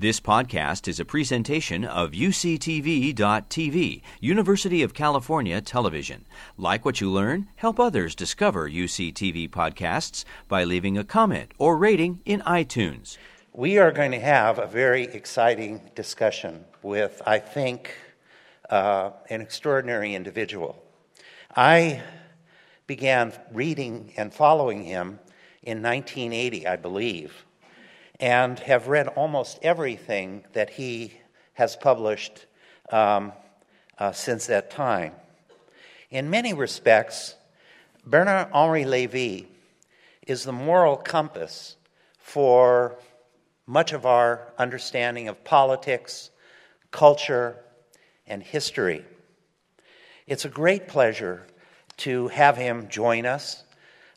This podcast is a presentation of UCTV.tv, University of California Television. Like what you learn? Help others discover UCTV podcasts by leaving a comment or rating in iTunes. We are going to have a very exciting discussion with, I think, uh, an extraordinary individual. I began reading and following him in 1980, I believe and have read almost everything that he has published um, uh, since that time. In many respects, Bernard Henri Lévy is the moral compass for much of our understanding of politics, culture, and history. It's a great pleasure to have him join us.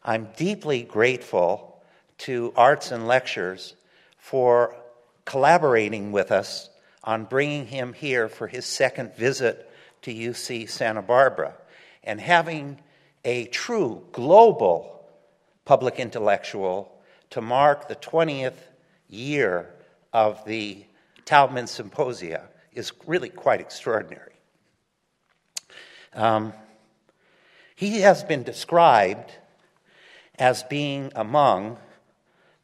I'm deeply grateful to Arts and Lectures for collaborating with us on bringing him here for his second visit to UC Santa Barbara and having a true global public intellectual to mark the 20th year of the Taubman Symposia is really quite extraordinary. Um, he has been described as being among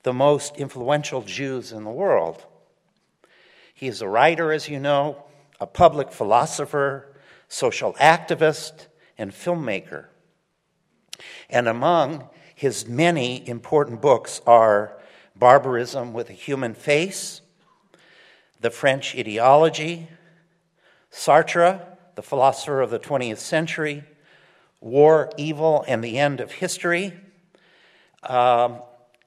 the most influential Jews in the world. He is a writer, as you know, a public philosopher, social activist, and filmmaker. And among his many important books are Barbarism with a Human Face, The French Ideology, Sartre, the philosopher of the 20th century, War, Evil, and the End of History, um,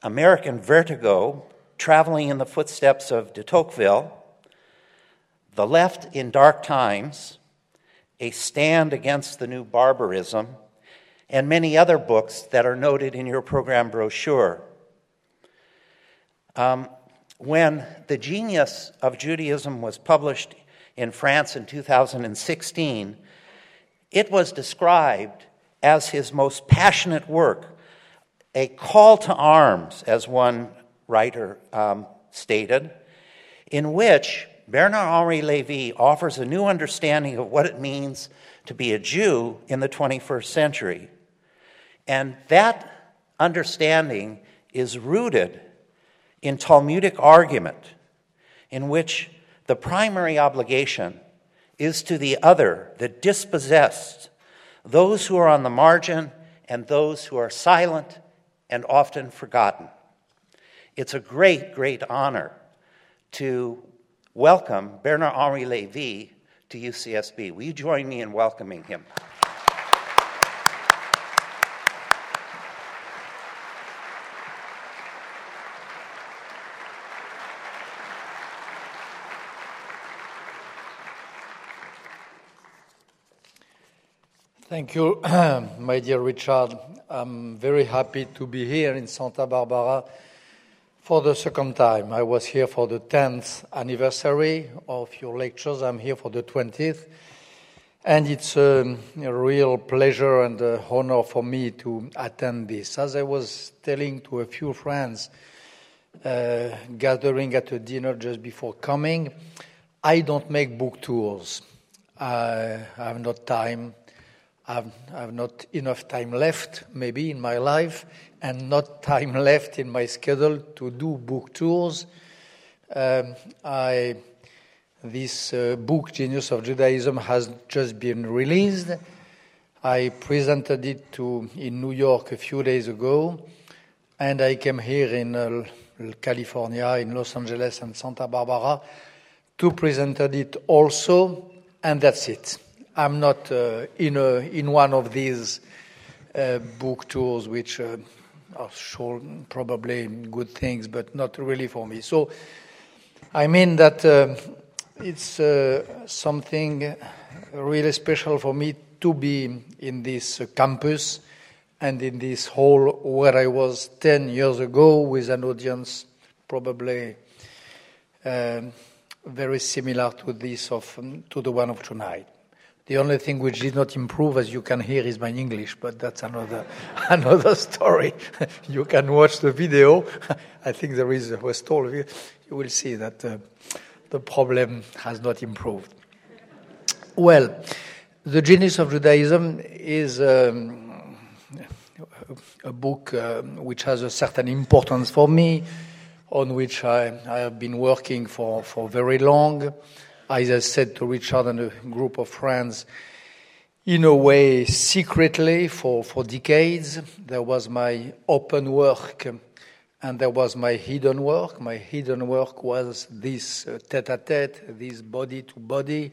American Vertigo, traveling in the footsteps of de Tocqueville, The Left in Dark Times, A Stand Against the New Barbarism, and many other books that are noted in your program brochure. Um, when The Genius of Judaism was published in France in 2016, it was described as his most passionate work a call to arms, as one writer um, stated, in which Bernard Henri Lévy offers a new understanding of what it means to be a Jew in the 21st century. And that understanding is rooted in Talmudic argument, in which the primary obligation is to the other, the dispossessed, those who are on the margin and those who are silent and often forgotten. It's a great, great honor to welcome Bernard Henri Lévy to UCSB. Will you join me in welcoming him? Thank you, my dear Richard. I'm very happy to be here in Santa Barbara for the second time. I was here for the 10th anniversary of your lectures. I'm here for the 20th. And it's a, a real pleasure and honor for me to attend this. As I was telling to a few friends uh, gathering at a dinner just before coming, I don't make book tours. I have not time I've, I've not enough time left, maybe, in my life, and not time left in my schedule to do book tours. Um, I, this uh, book, Genius of Judaism, has just been released. I presented it to in New York a few days ago, and I came here in uh, California, in Los Angeles and Santa Barbara, to present it also, and that's it. I'm not uh, in, a, in one of these uh, book tours, which uh, are sure probably good things, but not really for me. So I mean that uh, it's uh, something really special for me to be in this campus and in this hall where I was 10 years ago with an audience probably um, very similar to this of to the one of tonight. The only thing which did not improve, as you can hear, is my English, but that's another another story. you can watch the video. I think there is was told you will see that uh, the problem has not improved. Well, the genius of Judaism is. Um, a book uh, which has a certain importance for me, on which I, I have been working for, for very long. As I said to Richard and a group of friends, in a way, secretly for, for decades, there was my open work and there was my hidden work. My hidden work was this tete a tete, this body to body,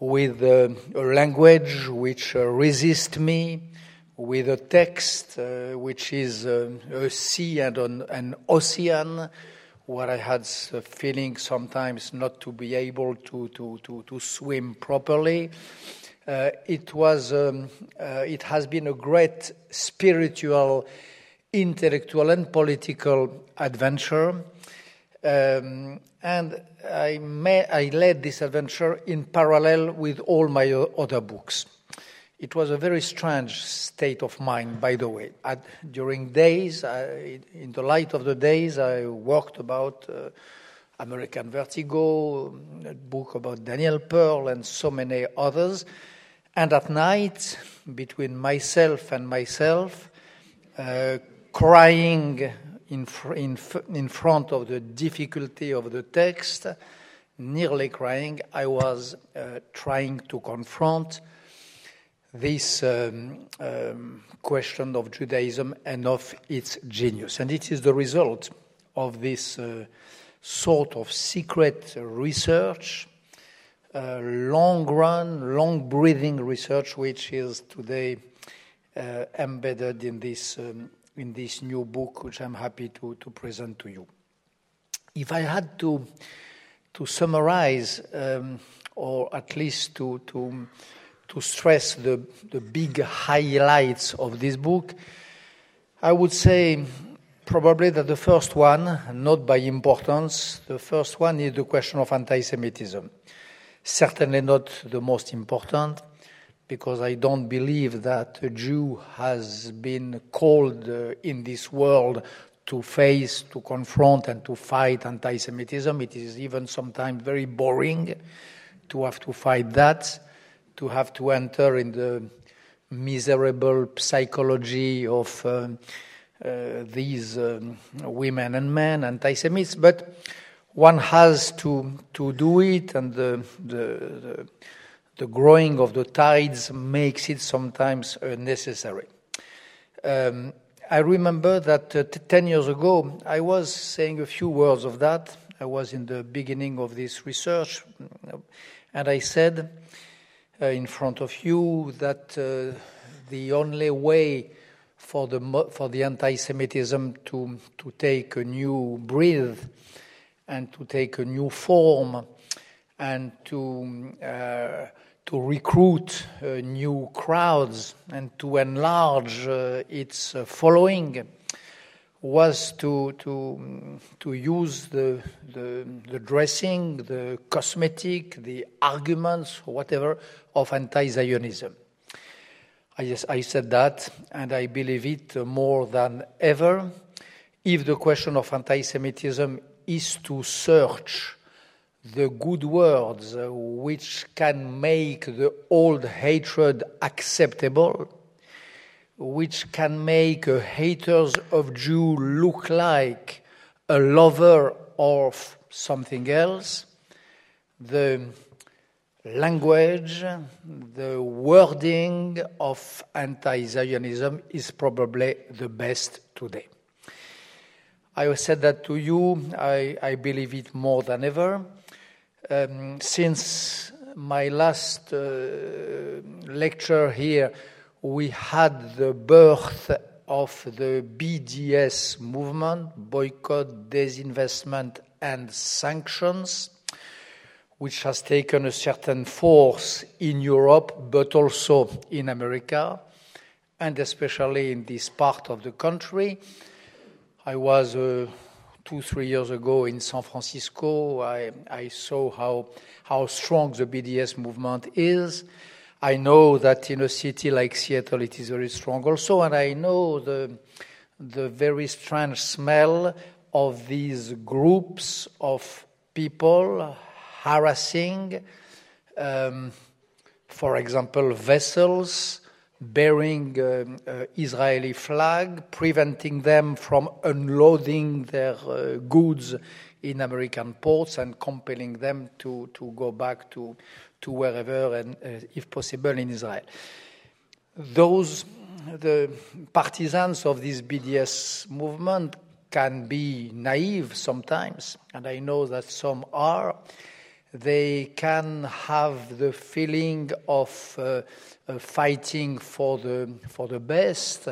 with uh, a language which uh, resists me, with a text uh, which is uh, a sea and an, an, ocean, where I had a feeling sometimes not to be able to, to, to, to swim properly. Uh, it was um, uh, it has been a great spiritual, intellectual, and political adventure. Um, and I, may, I led this adventure in parallel with all my other books. It was a very strange state of mind, by the way. During days, I, in the light of the days, I worked about uh, American Vertigo, a book about Daniel Pearl, and so many others. And at night, between myself and myself, uh, crying in, fr- in, f- in front of the difficulty of the text, nearly crying, I was uh, trying to confront this um, um, question of Judaism and of its genius. And it is the result of this uh, sort of secret research, uh, long run, long breathing research, which is today uh, embedded in this, um, in this new book, which I'm happy to, to present to you. If I had to, to summarize, um, or at least to, to to stress the, the big highlights of this book, I would say probably that the first one, not by importance, the first one is the question of anti Semitism. Certainly not the most important, because I don't believe that a Jew has been called uh, in this world to face, to confront, and to fight anti Semitism. It is even sometimes very boring to have to fight that to have to enter in the miserable psychology of uh, uh, these um, women and men, anti Semites, but one has to, to do it, and the, the, the, the growing of the tides makes it sometimes uh, necessary. Um, I remember that uh, t- 10 years ago, I was saying a few words of that. I was in the beginning of this research, and I said, in front of you that uh, the only way for the for the anti-Semitism to to take a new breath and to take a new form and to uh, to recruit uh, new crowds and to enlarge uh, its uh, following was to, to, to use the, the, the, dressing, the cosmetic, the arguments, whatever, of anti Zionism. I, I said that, and I believe it more than ever. If the question of anti Semitism is to search the good words which can make the old hatred acceptable, which can make a haters of Jew look like a lover of something else, the language, the wording of anti Zionism is probably the best today. I said that to you, I, I believe it more than ever. Um, since my last uh, lecture here, we had the birth of the BDS movement, boycott, disinvestment, and sanctions, which has taken a certain force in Europe, but also in America, and especially in this part of the country. I was uh, two, three years ago in San Francisco. I, I saw how, how strong the BDS movement is. I know that in a city like Seattle it is very strong also, and I know the, the very strange smell of these groups of people harassing, um, for example, vessels bearing uh, uh, Israeli flag, preventing them from unloading their uh, goods in American ports and compelling them to, to go back to, to wherever and, uh, if possible, in Israel. Those, the partisans of this BDS movement can be naive sometimes, and I know that some are. They can have the feeling of uh, uh, fighting for the, for the best.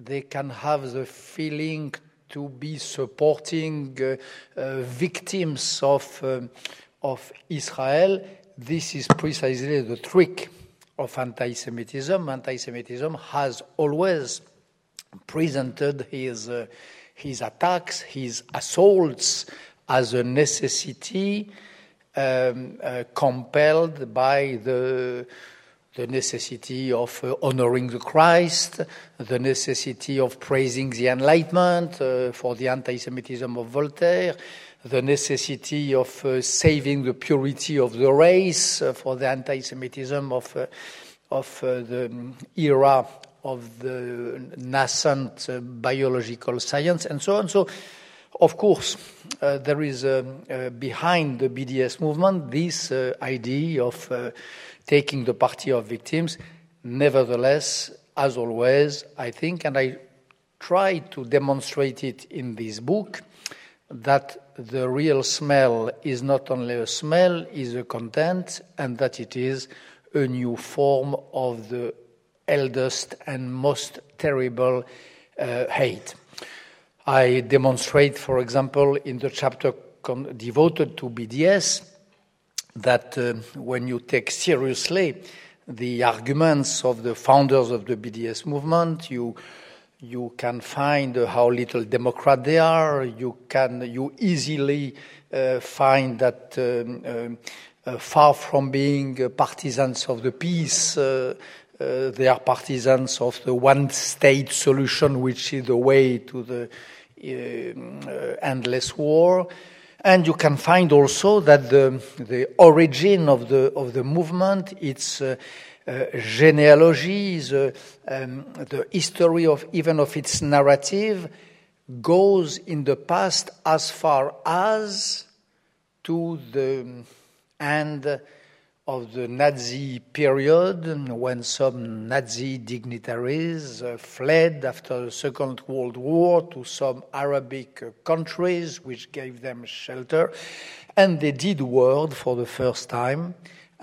They can have the feeling to be supporting uh, uh victims of, um, of Israel. This is precisely the trick of anti Semitism. Anti Semitism has always presented his, uh, his attacks, his assaults as a necessity um, uh, compelled by the the necessity of uh, honoring the Christ, the necessity of praising the Enlightenment uh, for the anti Semitism of Voltaire, the necessity of uh, saving the purity of the race uh, for the anti Semitism of, uh, of uh, the era of the nascent biological science, and so on. So, of course, there is behind the BDS movement this idea of taking the party of victims. Nevertheless, as always, I think, and I try to demonstrate it in this book, that the real smell is not only a smell, is a content, and that it is a new form of the eldest and most terrible uh, hate. I demonstrate, for example, in the chapter devoted to BDS, that uh, when you take seriously the arguments of the founders of the BDS movement, you you can find uh, how little democrat they are. You can you easily uh, find that um, uh, uh far from being uh, partisans of the peace, they are partisans of the one-state solution, which is the way to the endless war. And you can find also that the, the origin of the, of the movement, its uh, uh, genealogy, the, um, the history of even of its narrative, goes in the past as far as to the end of the Nazi period, when some Nazi dignitaries uh, fled after the Second World War to some Arabic countries, which gave them shelter, and they did word for the first time,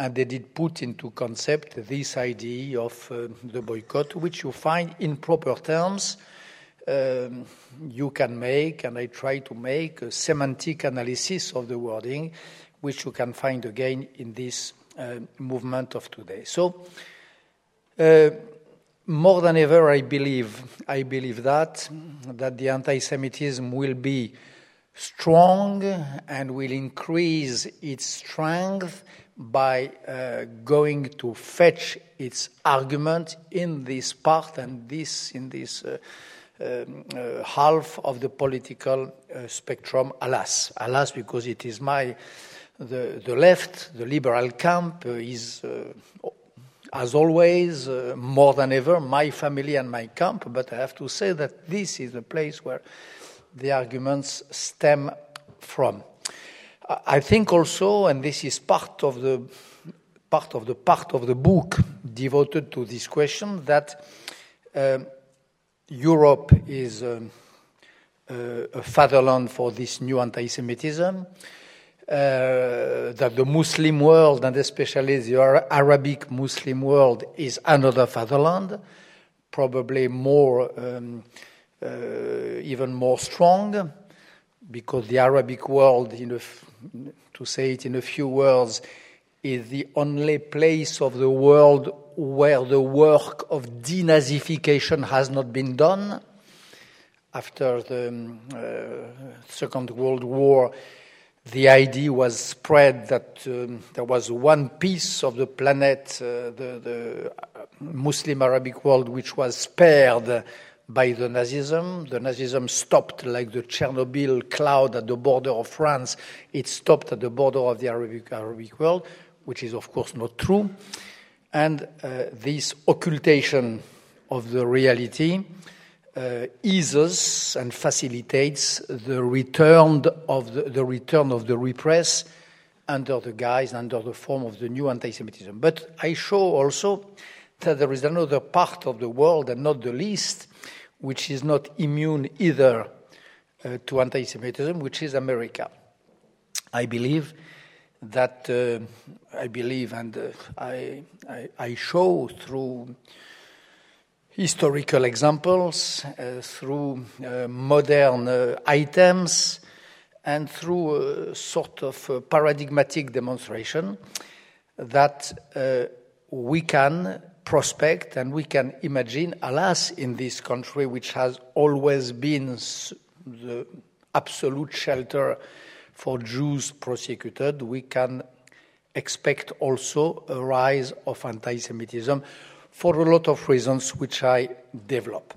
and they did put into concept this idea of uh, the boycott, which you find in proper terms. Um, you can make, and I try to make, a semantic analysis of the wording, which you can find again in this uh, movement of today. So, uh, more than ever, I believe, I believe that that the anti-Semitism will be strong and will increase its strength by uh, going to fetch its argument in this part and this in this uh, um, uh, half of the political uh, spectrum. Alas, alas, because it is my the, the left, the liberal camp, is, uh, as always, uh, more than ever, my family and my camp. But I have to say that this is the place where the arguments stem from. I think also, and this is part of the part of the part of the book devoted to this question, that uh, Europe is um, uh, a fatherland for this new anti-Semitism uh, that the Muslim world, and especially the Arabic Muslim world, is another fatherland, probably more, um, even more strong, because the Arabic world, to say it in a few words, is the only place of the world where the work of denazification has not been done. after the um, uh, Second World War, the idea was spread that um, there was one piece of the planet, uh, the, the, Muslim Arabic world, which was spared by the Nazism. The Nazism stopped like the Chernobyl cloud at the border of France. It stopped at the border of the Arabic, Arabic world, which is, of course, not true. And uh, this occultation of the reality uh, eases and facilitates the return of the, the return of the repress under the guise, under the form of the new anti-Semitism. But I show also that there is another part of the world, and not the least, which is not immune either uh, to anti-Semitism, which is America. I believe that uh, I believe, and uh, I, I, I show through historical examples, uh, through uh, modern uh, items, and through a sort of paradigmatic demonstration that we can prospect and we can imagine, alas, in this country which has always been the absolute shelter for Jews prosecuted, we can expect also a rise of anti Semitism for a lot of reasons which I develop.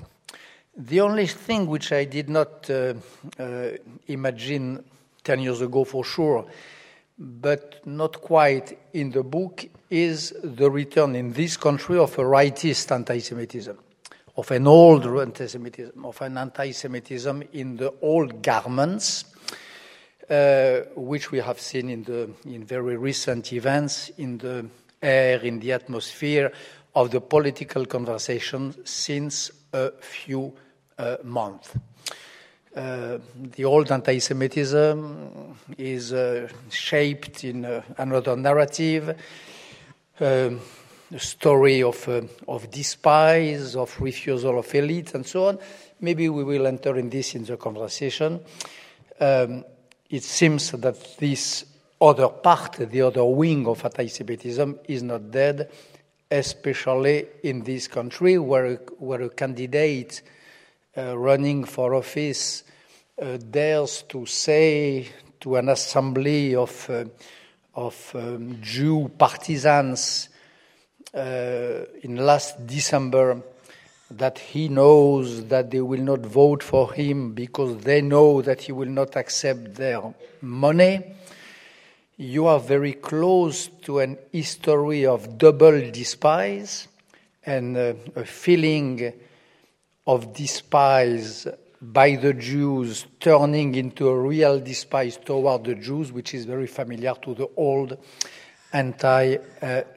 The only thing which I did not uh, uh, imagine 10 years ago for sure, but not quite in the book, is the return in this country of a rightist anti Semitism, of an old anti Semitism, of an anti Semitism in the old garments. Uh, which we have seen in, the, in very recent events in the air, in the atmosphere of the political conversation since a few uh, months. Uh, the old anti Semitism is uh, shaped in uh, another narrative, um, a story of, uh, of despise, of refusal of elite, and so on. Maybe we will enter in this in the conversation. Um, it seems that this other part, the other wing of anti Semitism, is not dead especially in this country where, where a candidate uh, running for office uh, dares to say to an assembly of, uh, of um, Jew partisans uh, in last December that he knows that they will not vote for him because they know that he will not accept their money. You are very close to an history of double despise and uh, a feeling of despise by the Jews turning into a real despise toward the Jews, which is very familiar to the old anti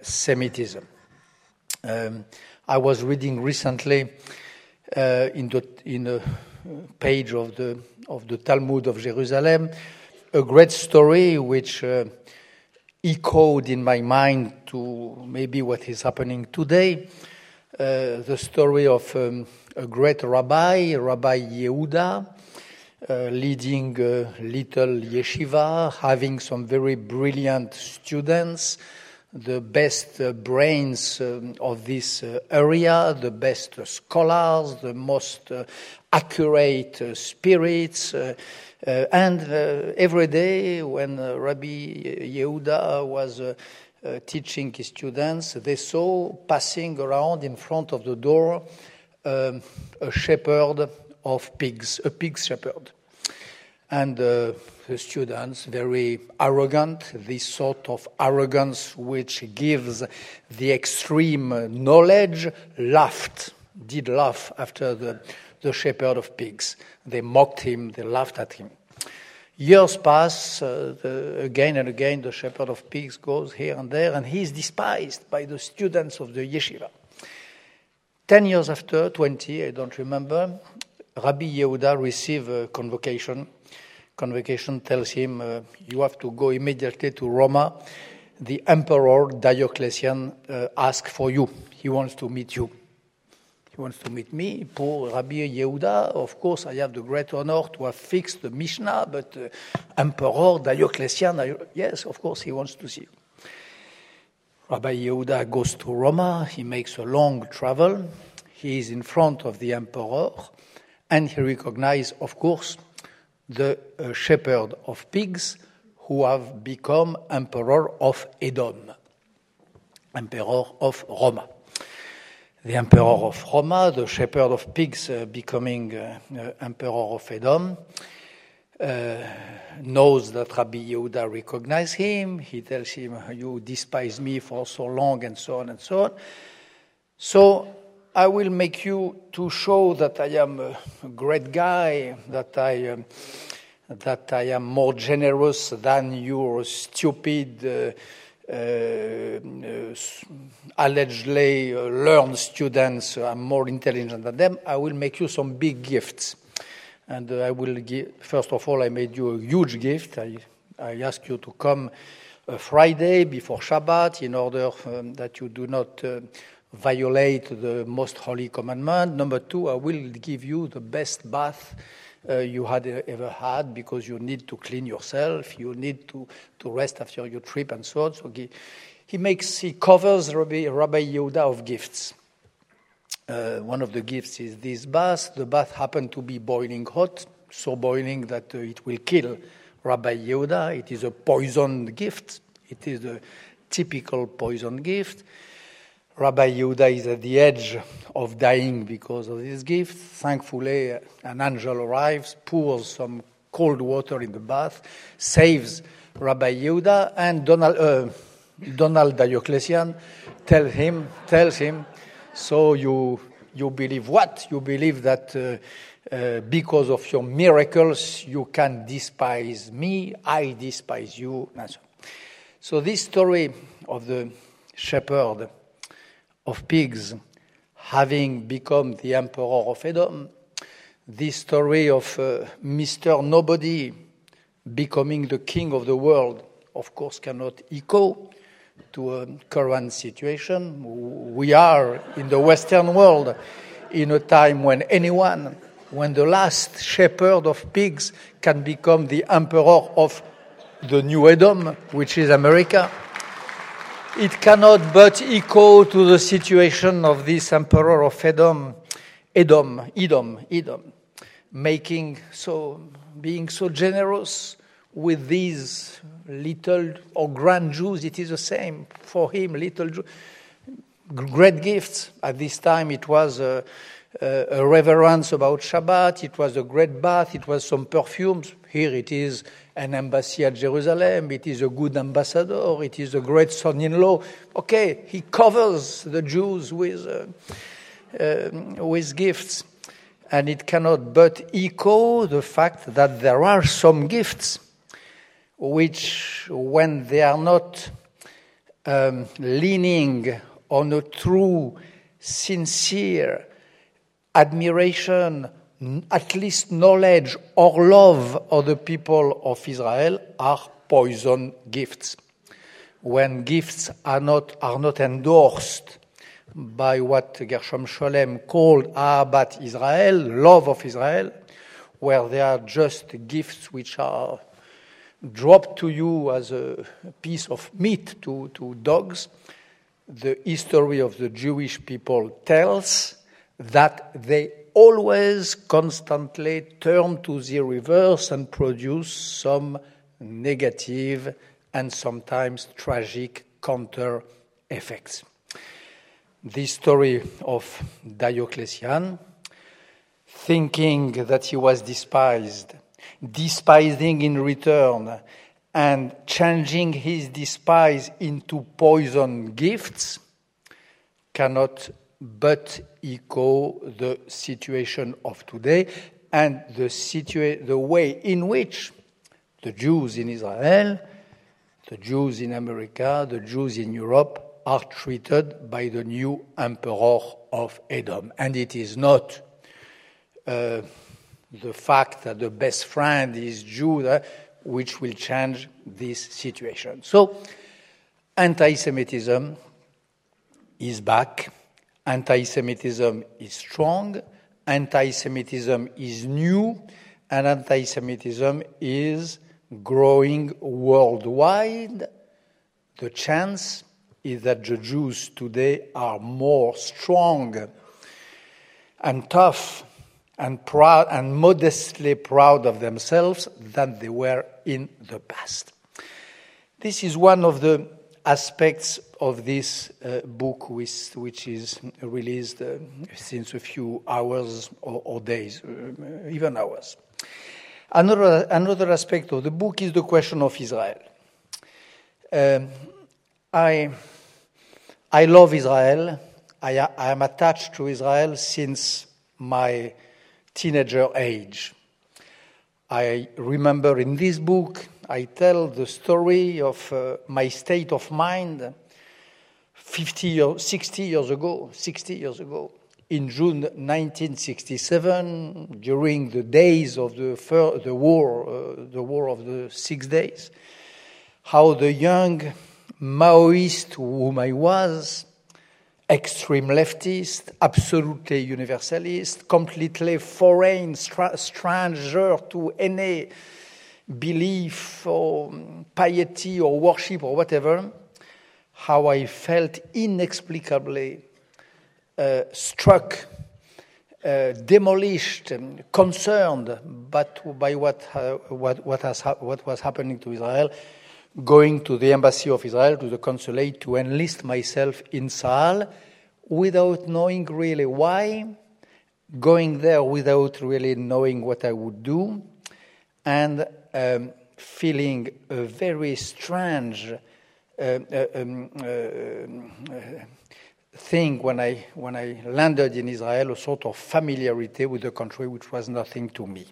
Semitism. Um, I was reading recently uh, in, the, in a page of the, of the Talmud of Jerusalem a great story which uh, echoed in my mind to maybe what is happening today. Uh, the story of um, a great rabbi, Rabbi Yehuda, uh, leading a little yeshiva, having some very brilliant students, the best uh, brains um, of this uh, area, the best scholars, the most uh, accurate spirits. Uh, and uh, every day when uh, Rabbi Yehuda was teaching his students, they saw passing around in front of the door um, a shepherd of pigs, a pig shepherd. And uh, the students, very arrogant, this sort of arrogance which gives the extreme knowledge, laughed, did laugh after the the shepherd of pigs. They mocked him, they laughed at him. Years pass, uh, the, again and again, the shepherd of pigs goes here and there, and he is despised by the students of the yeshiva. Ten years after, 20, I don't remember, Rabbi Yehuda receives a convocation. Convocation tells him, uh, You have to go immediately to Roma. The emperor Diocletian uh, asks for you, he wants to meet you. He wants to meet me. Poor Rabbi Yehuda, of course, I have the great honor to have fixed the Mishnah, but uh, Emperor Diocletian, yes, of course, he wants to see you. Rabbi Yehuda goes to Roma. He makes a long travel. He is in front of the emperor, And he recognizes, of course, the uh, shepherd of pigs who have become emperor of Edom, emperor of Roma. The emperor of Roma, the shepherd of pigs, uh, becoming uh, uh emperor of Edom, uh, knows that Rabbi Yehuda recognizes him. He tells him, You despise me for so long, and so on and so on. So I will make you to show that I am a great guy, that I. Um, that I am more generous than your stupid, uh, uh, allegedly uh, learned students. I'm more intelligent than them. I will make you some big gifts. And uh, I will give, first of all, I made you a huge gift. I, I ask you to come Friday before Shabbat in order um, that you do not uh, violate the most holy commandment. Number two, I will give you the best bath uh, you had ever had because you need to clean yourself, you need to, to rest after your trip, and so on. So he, he makes he covers Rabbi, Rabbi Yehuda of gifts. Uh, one of the gifts is this bath. The bath happened to be boiling hot, so boiling that uh, it will kill Rabbi Yehuda. It is a poisoned gift. It is a typical poison gift. Rabbi Yehuda is at the edge of dying because of this gift. Thankfully, an angel arrives, pours some cold water in the bath, saves Rabbi Yehuda, and Donald, uh, Donald Diocletian tells him, tells him, so you, you believe what? You believe that uh, uh, because of your miracles you can despise me, I despise you. So, so this story of the shepherd of pigs having become the emperor of Edom, this story of uh, Mr. Nobody becoming the king of the world, of course, cannot echo to a current situation. We are in the Western world in a time when anyone, when the last shepherd of pigs can become the emperor of the new Edom, which is America it cannot but echo to the situation of this emperor of Edom, Edom, Edom, Edom, making so, being so generous with these little or grand Jews. It is the same for him, little Jew, great gifts. At this time, it was a, a, reverence about Shabbat. It was a great bath. It was some perfumes. Here it is an embassy at Jerusalem, it is a good ambassador, it is a great son in law. Okay, he covers the Jews with, uh, uh, with gifts. And it cannot but echo the fact that there are some gifts which, when they are not um, leaning on a true, sincere admiration, at least knowledge or love of the people of Israel are poison gifts. When gifts are not, are not endorsed by what Gershom Scholem called Ahabat Israel, love of Israel, where they are just gifts which are dropped to you as a piece of meat to, to dogs, the history of the Jewish people tells that they always constantly turn to the reverse and produce some negative and sometimes tragic counter effects. The story of Diocletian, thinking that he was despised, despising in return, and changing his despise into poison gifts, cannot but echo the situation of today and the, situa- the way in which the Jews in Israel, the Jews in America, the Jews in Europe are treated by the new emperor of Edom. And it is not uh, the fact that the best friend is Judah which will change this situation. So, anti Semitism is back anti Semitism is strong, anti Semitism is new, and anti Semitism is growing worldwide. The chance is that the Jews today are more strong and tough and proud and modestly proud of themselves than they were in the past. This is one of the aspects of this uh, book, which, which, is released uh, since a few hours or, or days, uh, even hours. Another, another aspect of the book is the question of Israel. Um, I, I love Israel. I, I am attached to Israel since my teenager age. I remember in this book, I tell the story of uh, my state of mind 50 or 60 years ago, 60 years ago, in June 1967, during the days of the, fir- the war, uh, the war of the six days, how the young Maoist whom I was, extreme leftist, absolutely universalist, completely foreign, stra- stranger to any belief or piety or worship or whatever, how I felt inexplicably uh, struck, uh, demolished, um, concerned but by what, uh, what, what, has ha- what was happening to Israel, going to the embassy of Israel, to the consulate, to enlist myself in Tzahal without knowing really why, going there without really knowing what I would do, and um, feeling a very strange uh, uh um, uh, thing when I, when I landed in Israel, a sort of familiarity with the country which was nothing to me.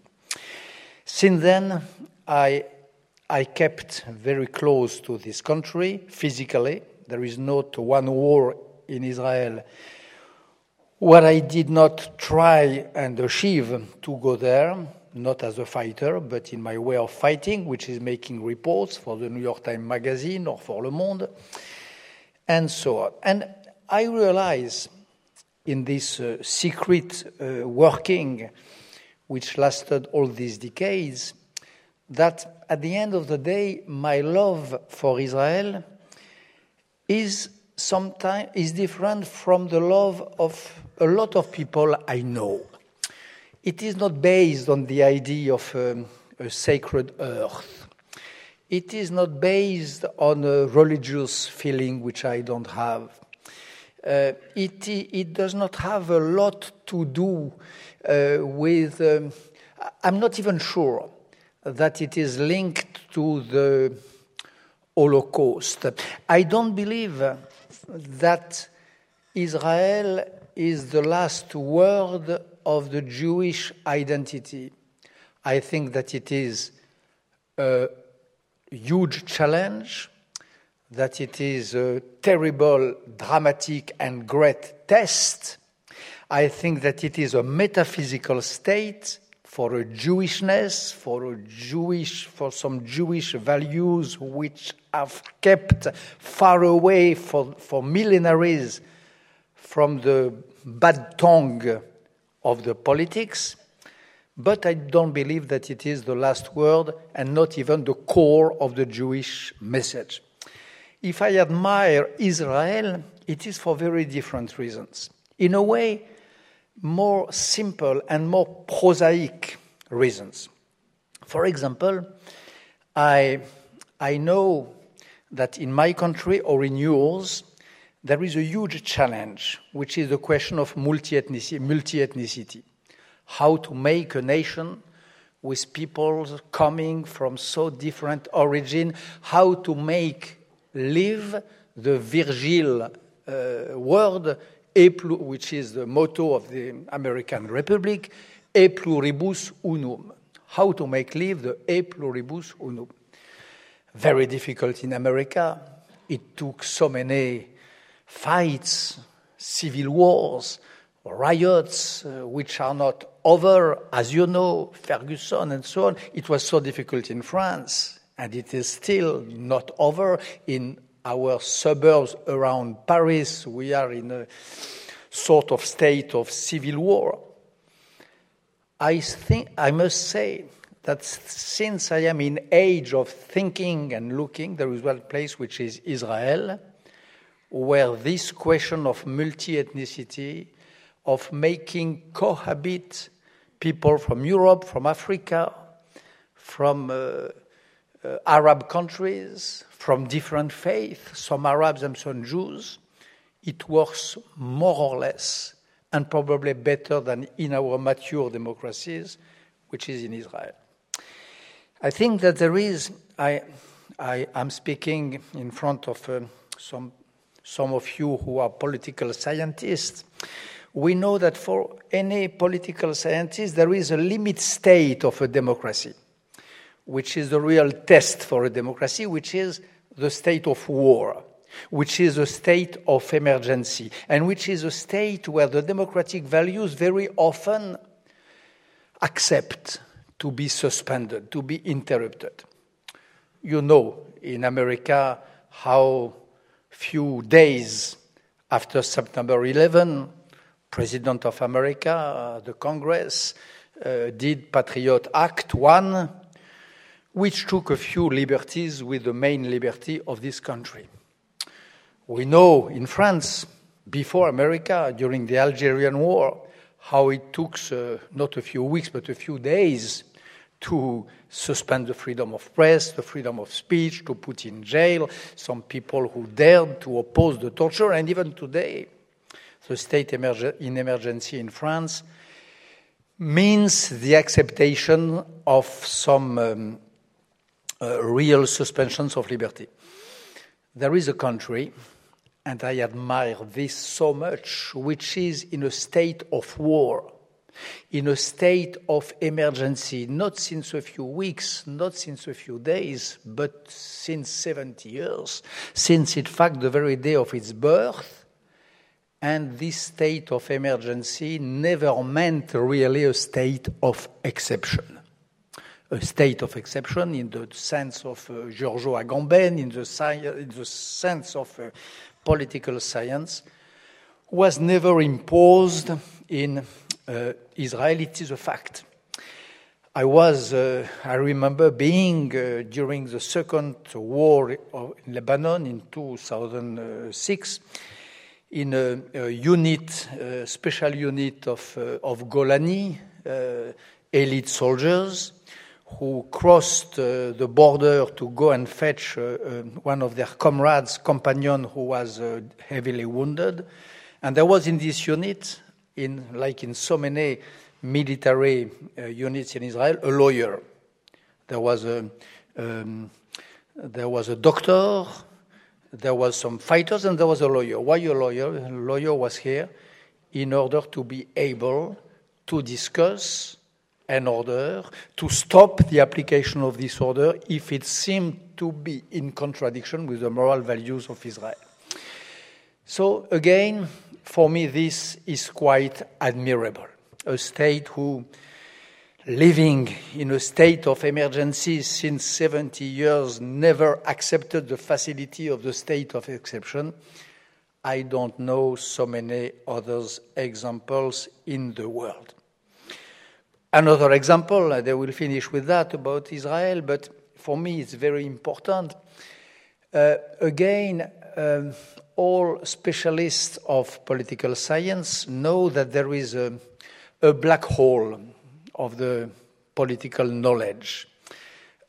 Since then, I I kept very close to this country physically. There is not one war in Israel where I did not try and achieve to go there, not as a fighter, but in my way of fighting, which is making reports for the New York Times Magazine or for Le Monde, and so on. And I realize in this uh, secret uh, working, which lasted all these decades, that at the end of the day, my love for Israel is sometimes is different from the love of a lot of people I know. It is not based on the idea of um, a sacred earth. It is not based on a religious feeling which I don't have. Uh, it, it does not have a lot to do uh, with. Um, I'm not even sure that it is linked to the Holocaust. I don't believe that Israel is the last word of the Jewish identity. I think that it is a huge challenge, that it is a terrible, dramatic, and great test. I think that it is a metaphysical state for a Jewishness, for a Jewish, for some Jewish values which have kept far away for, for millenaries from the bad tongue of the politics. But I don't believe that it is the last word and not even the core of the Jewish message. If I admire Israel, it is for very different reasons. In a way, more simple and more prosaic reasons. For example, I, I know that in my country or in yours, there is a huge challenge, which is the question of multi ethnicity. How to make a nation with people coming from so different origin, how to make live the Virgil uh, word which is the motto of the American Republic, e pluribus unum. How to make live the e pluribus unum. Very difficult in America. It took so many fights, civil wars, riots, uh, which are not over, as you know, Ferguson and so on. It was so difficult in France, and it is still not over in our suburbs around Paris, we are in a sort of state of civil war. I think I must say that since I am in age of thinking and looking, there is one place which is Israel, where this question of multi-ethnicity, of making cohabit people from Europe, from Africa, from uh, uh, Arab countries, from different faiths, some Arabs and some Jews. It works more or less and probably better than in our mature democracies, which is in Israel. I think that there is, I, I am speaking in front of uh, some, some of you who are political scientists. We know that for any political scientist, there is a limit state of a democracy, which is the real test for a democracy, which is the state of war which is a state of emergency, and which is a state where the democratic values very often accept to be suspended, to be interrupted. You know, in America, how few days after September 11, President of America, uh, the Congress, uh, did Patriot Act 1, which took a few liberties with the main liberty of this country. We know in France, before America, during the Algerian War, how it took uh, not a few weeks but a few days to suspend the freedom of press, the freedom of speech, to put in jail some people who dared to oppose the torture, and even today, the state emerg- in emergency in France means the acceptation of some um, Uh, real suspensions of liberty. There is a country and I admire this so much, which is in a state of war, in a state of emergency, not since a few weeks, not since a few days, but since 70 years, since, in fact, the very day of its birth. And this state of emergency never meant really a state of exception. A state of exception in the sense of uh, Giorgio Agamben, in the, in the sense of uh, political science was never imposed in uh, Israel. It is a fact. I was, uh, I remember being uh, during the second war in Lebanon in 2006 in a, a unit, a special unit of, uh, of Golani, uh, elite soldiers, who crossed uh, the border to go and fetch uh, uh, one of their comrades, companion, who was uh, heavily wounded. And there was in this unit, in, like in so many military uh, units in Israel, a lawyer. There was a, um, there was a doctor, there was some fighters, and there was a lawyer. Why a lawyer? A lawyer was here in order to be able to discuss an order, to stop the application of this order if it seemed to be in contradiction with the moral values of Israel. So, again, for me, this is quite admirable. A state who, living in a state of emergency since 70 years, never accepted the facility of the state of exception. I don't know so many other examples in the world. Another example, and I will finish with that about Israel, but for me it's very important. Uh, again, um, all specialists of political science know that there is a, a black hole of the political knowledge,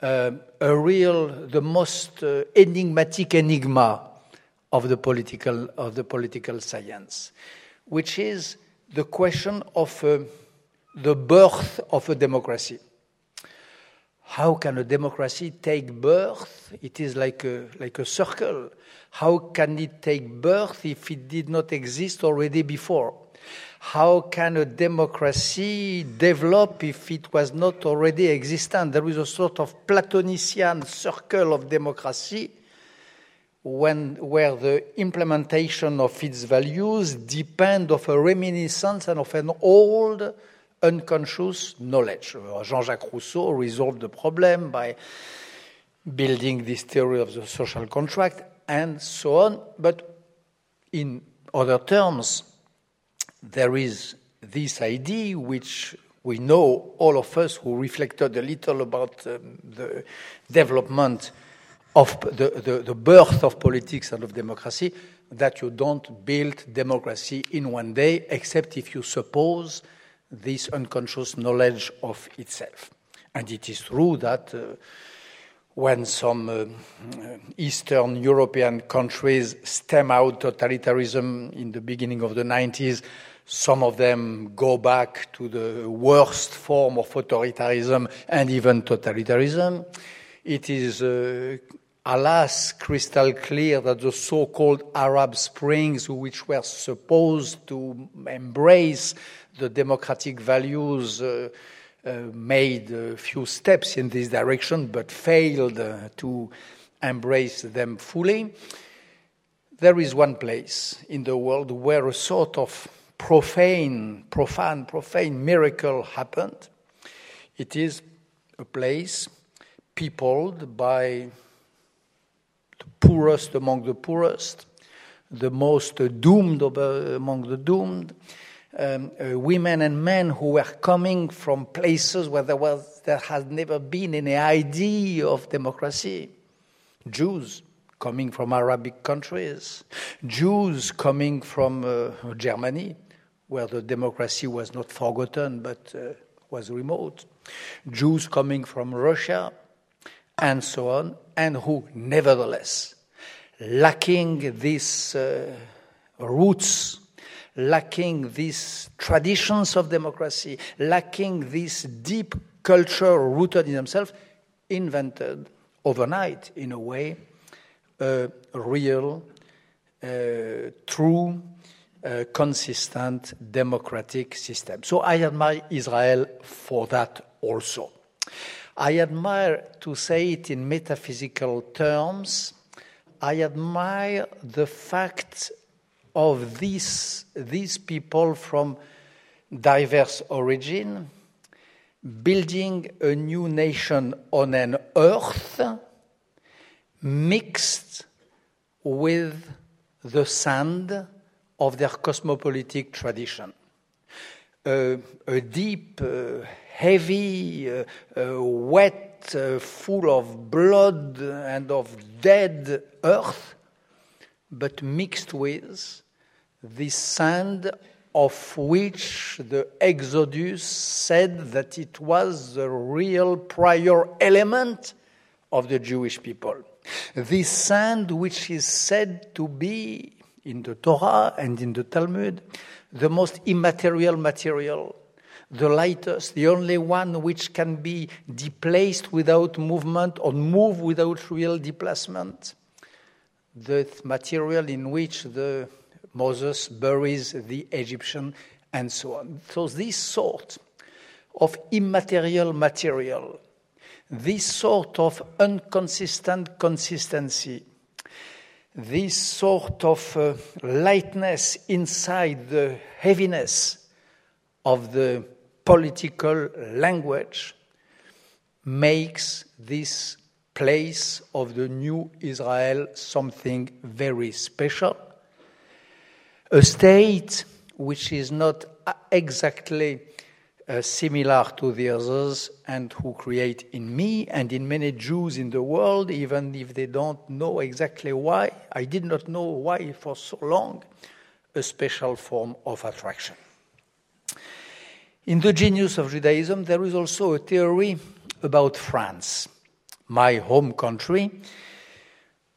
uh, a real, the most uh, enigmatic enigma of the political of the political science, which is the question of uh, the birth of a democracy. How can a democracy take birth? It is like a, like a circle. How can it take birth if it did not exist already before? How can a democracy develop if it was not already existent? There is a sort of Platonician circle of democracy when, where the implementation of its values depend of a reminiscence and of an old unconscious knowledge. Jean Jacques Rousseau resolved the problem by building this theory of the social contract and so on. But in other terms, there is this idea which we know, all of us who reflected a little about um, the development of the, the, the birth of politics and of democracy, that you don't build democracy in one day, except if you suppose this unconscious knowledge of itself. And it is true that uh, when some uh, Eastern European countries stem out totalitarianism in the beginning of the 90s, some of them go back to the worst form of authoritarianism and even totalitarianism. It is, uh, alas, crystal clear that the so called Arab Springs, which were supposed to embrace the democratic values, uh, uh, made a few steps in this direction but failed uh, to embrace them fully. There is one place in the world where a sort of profane, profane, profane miracle happened. It is a place peopled by poorest among the poorest, the most doomed among the doomed, um, uh, women and men who were coming from places where there, was, there had never been any idea of democracy. Jews coming from Arabic countries, Jews coming from uh, Germany, where the democracy was not forgotten but uh, was remote, Jews coming from Russia, and so on, and who, nevertheless, lacking these uh, roots lacking these traditions of democracy, lacking this deep culture rooted in themselves, invented overnight, in a way, a real, uh, true, uh, consistent democratic system. So I admire Israel for that also. I admire, to say it in metaphysical terms, I admire the fact of these, these people from diverse origin, building a new nation on an earth mixed with the sand of their cosmopolitan tradition. Uh, a deep, uh, heavy, uh, uh wet, uh, full of blood and of dead earth, but mixed with the sand of which the Exodus said that it was the real prior element of the Jewish people. This sand, which is said to be in the Torah and in the Talmud, the most immaterial material, the lightest, the only one which can be displaced without movement or move without real displacement, the material in which the Moses buries the Egyptian, and so on. So, this sort of immaterial material, this sort of inconsistent consistency, this sort of uh, lightness inside the heaviness of the political language makes this place of the new Israel something very special. A state which is not exactly uh, similar to the others and who create in me and in many Jews in the world, even if they don't know exactly why, I did not know why for so long, a special form of attraction. In the genius of Judaism, there is also a theory about France, my home country,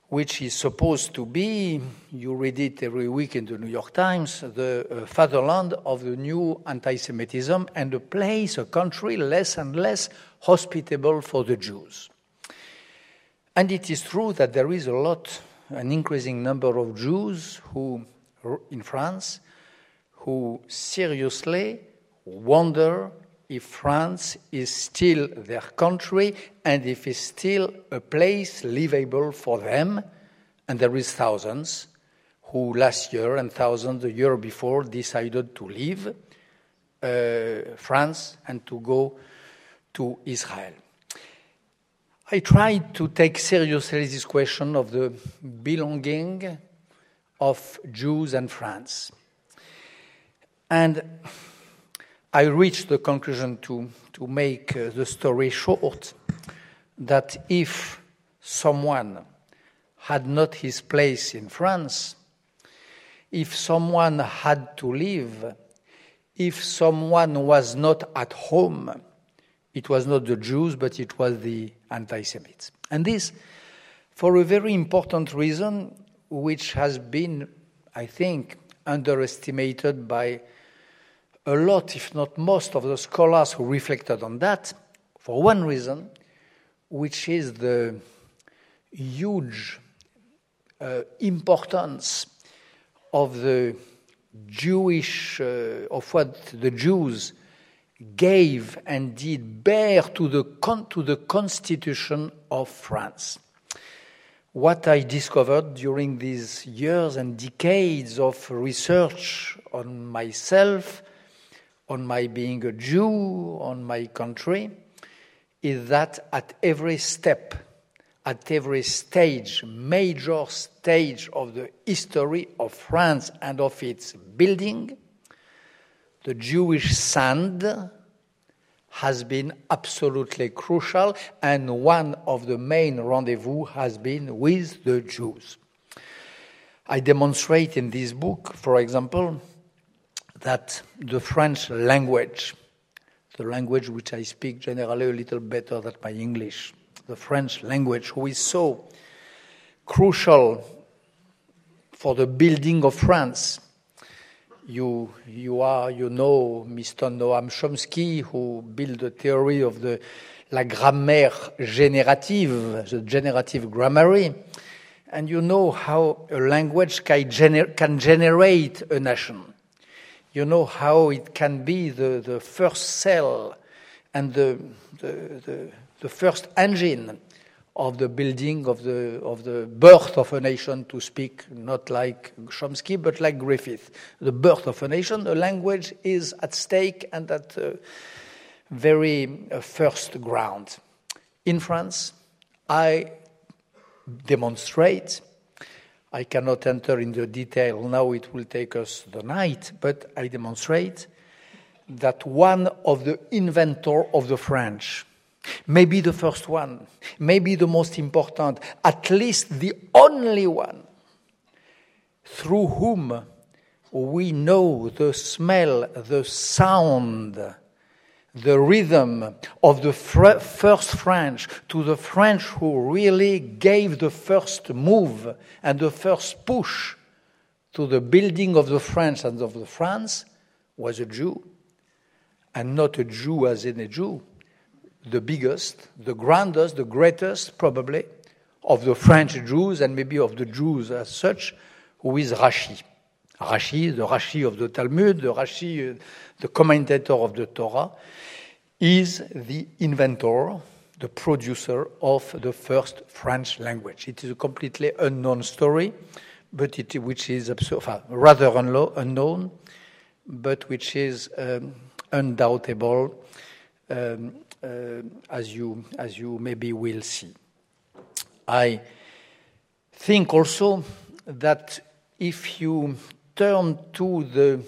which is supposed to be, you read it every week in the New York Times, the uh, fatherland of the new anti Semitism and a place, a country less and less hospitable for the Jews. And it is true that there is a lot, an increasing number of Jews who, in France, who seriously wonder if France is still their country and if it's still a place livable for them. And there is thousands who last year and thousands the year before decided to leave uh, France and to go to Israel. I tried to take seriously this question of the belonging of Jews and France. And I reached the conclusion to, to make uh, the story short that if someone had not his place in France, if someone had to leave, if someone was not at home, it was not the Jews, but it was the anti Semites. And this for a very important reason, which has been, I think, underestimated by a lot, if not most, of the scholars who reflected on that, for one reason, which is the huge uh, importance of the Jewish, uh, of what the Jews gave and did bear to the, con- to the Constitution of France. What I discovered during these years and decades of research on myself, on my being a Jew, on my country, is that at every step, at every stage, major stage of the history of France and of its building, the Jewish sand has been absolutely crucial, and one of the main rendezvous has been with the Jews. I demonstrate in this book, for example, that the French language, the language which I speak generally a little better than my English, the French language, who is so crucial for the building of France. You, you are, you know, Mr. Noam Chomsky, who built the theory of the la grammaire générative, the generative grammar, and you know how a language can, gener- can generate a nation. You know how it can be the, the first cell and the, the, the, the first engine of the building of the, of the birth of a nation, to speak not like Chomsky, but like Griffith. The birth of a nation, the language is at stake and at uh, very uh, first ground. In France, I demonstrate, I cannot enter in the detail now, it will take us the night, but I demonstrate that one of the inventor of the French, maybe the first one, maybe the most important, at least the only one through whom we know the smell, the sound, the rhythm of the fr- first French to the French who really gave the first move and the first push to the building of the French and of the France was a Jew. And not a Jew as in a Jew, the biggest, the grandest, the greatest, probably, of the French Jews and maybe of the Jews as such, who is Rashi. Rashi, the Rashi of the Talmud, the Rashi, uh, the commentator of the Torah, is the inventor, the producer of the first French language. It is a completely unknown story, but it, which is rather unknown, but which is um, undoubtable, um, uh, as, you, as you maybe will see. I think also that if you turn to the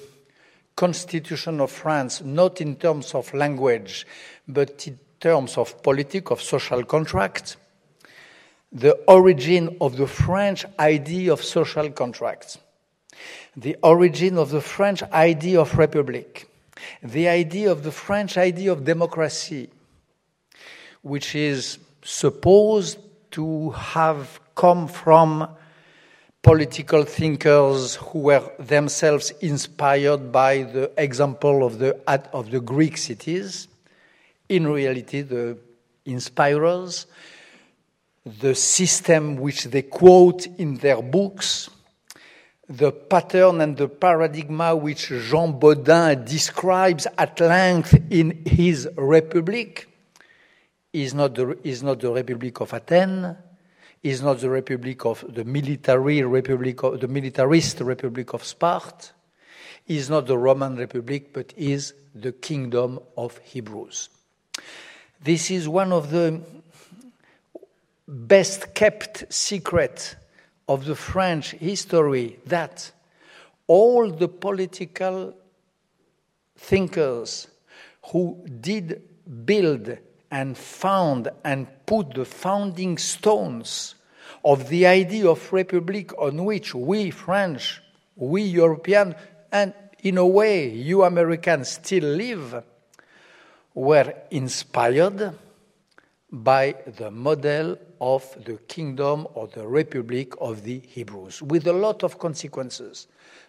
Constitution of France, not in terms of language, but in terms of politics, of social contract, the origin of the French idea of social contracts, the origin of the French idea of republic, the idea of the French idea of democracy, which is supposed to have come from political thinkers who were themselves inspired by the example of the, of the Greek cities. In reality, the inspirers, the system which they quote in their books, the pattern and the paradigm which Jean Bodin describes at length in his Republic is not the, is not the Republic of Athens, is not the Republic of the military Republic of the militarist Republic of Sparta, is not the Roman Republic, but is the Kingdom of Hebrews. This is one of the best kept secrets of the French history that all the political thinkers who did build and found and put the founding stones of the idea of republic on which we French, we European, and in a way you Americans still live, were inspired by the model of the kingdom or the republic of the Hebrews, with a lot of consequences.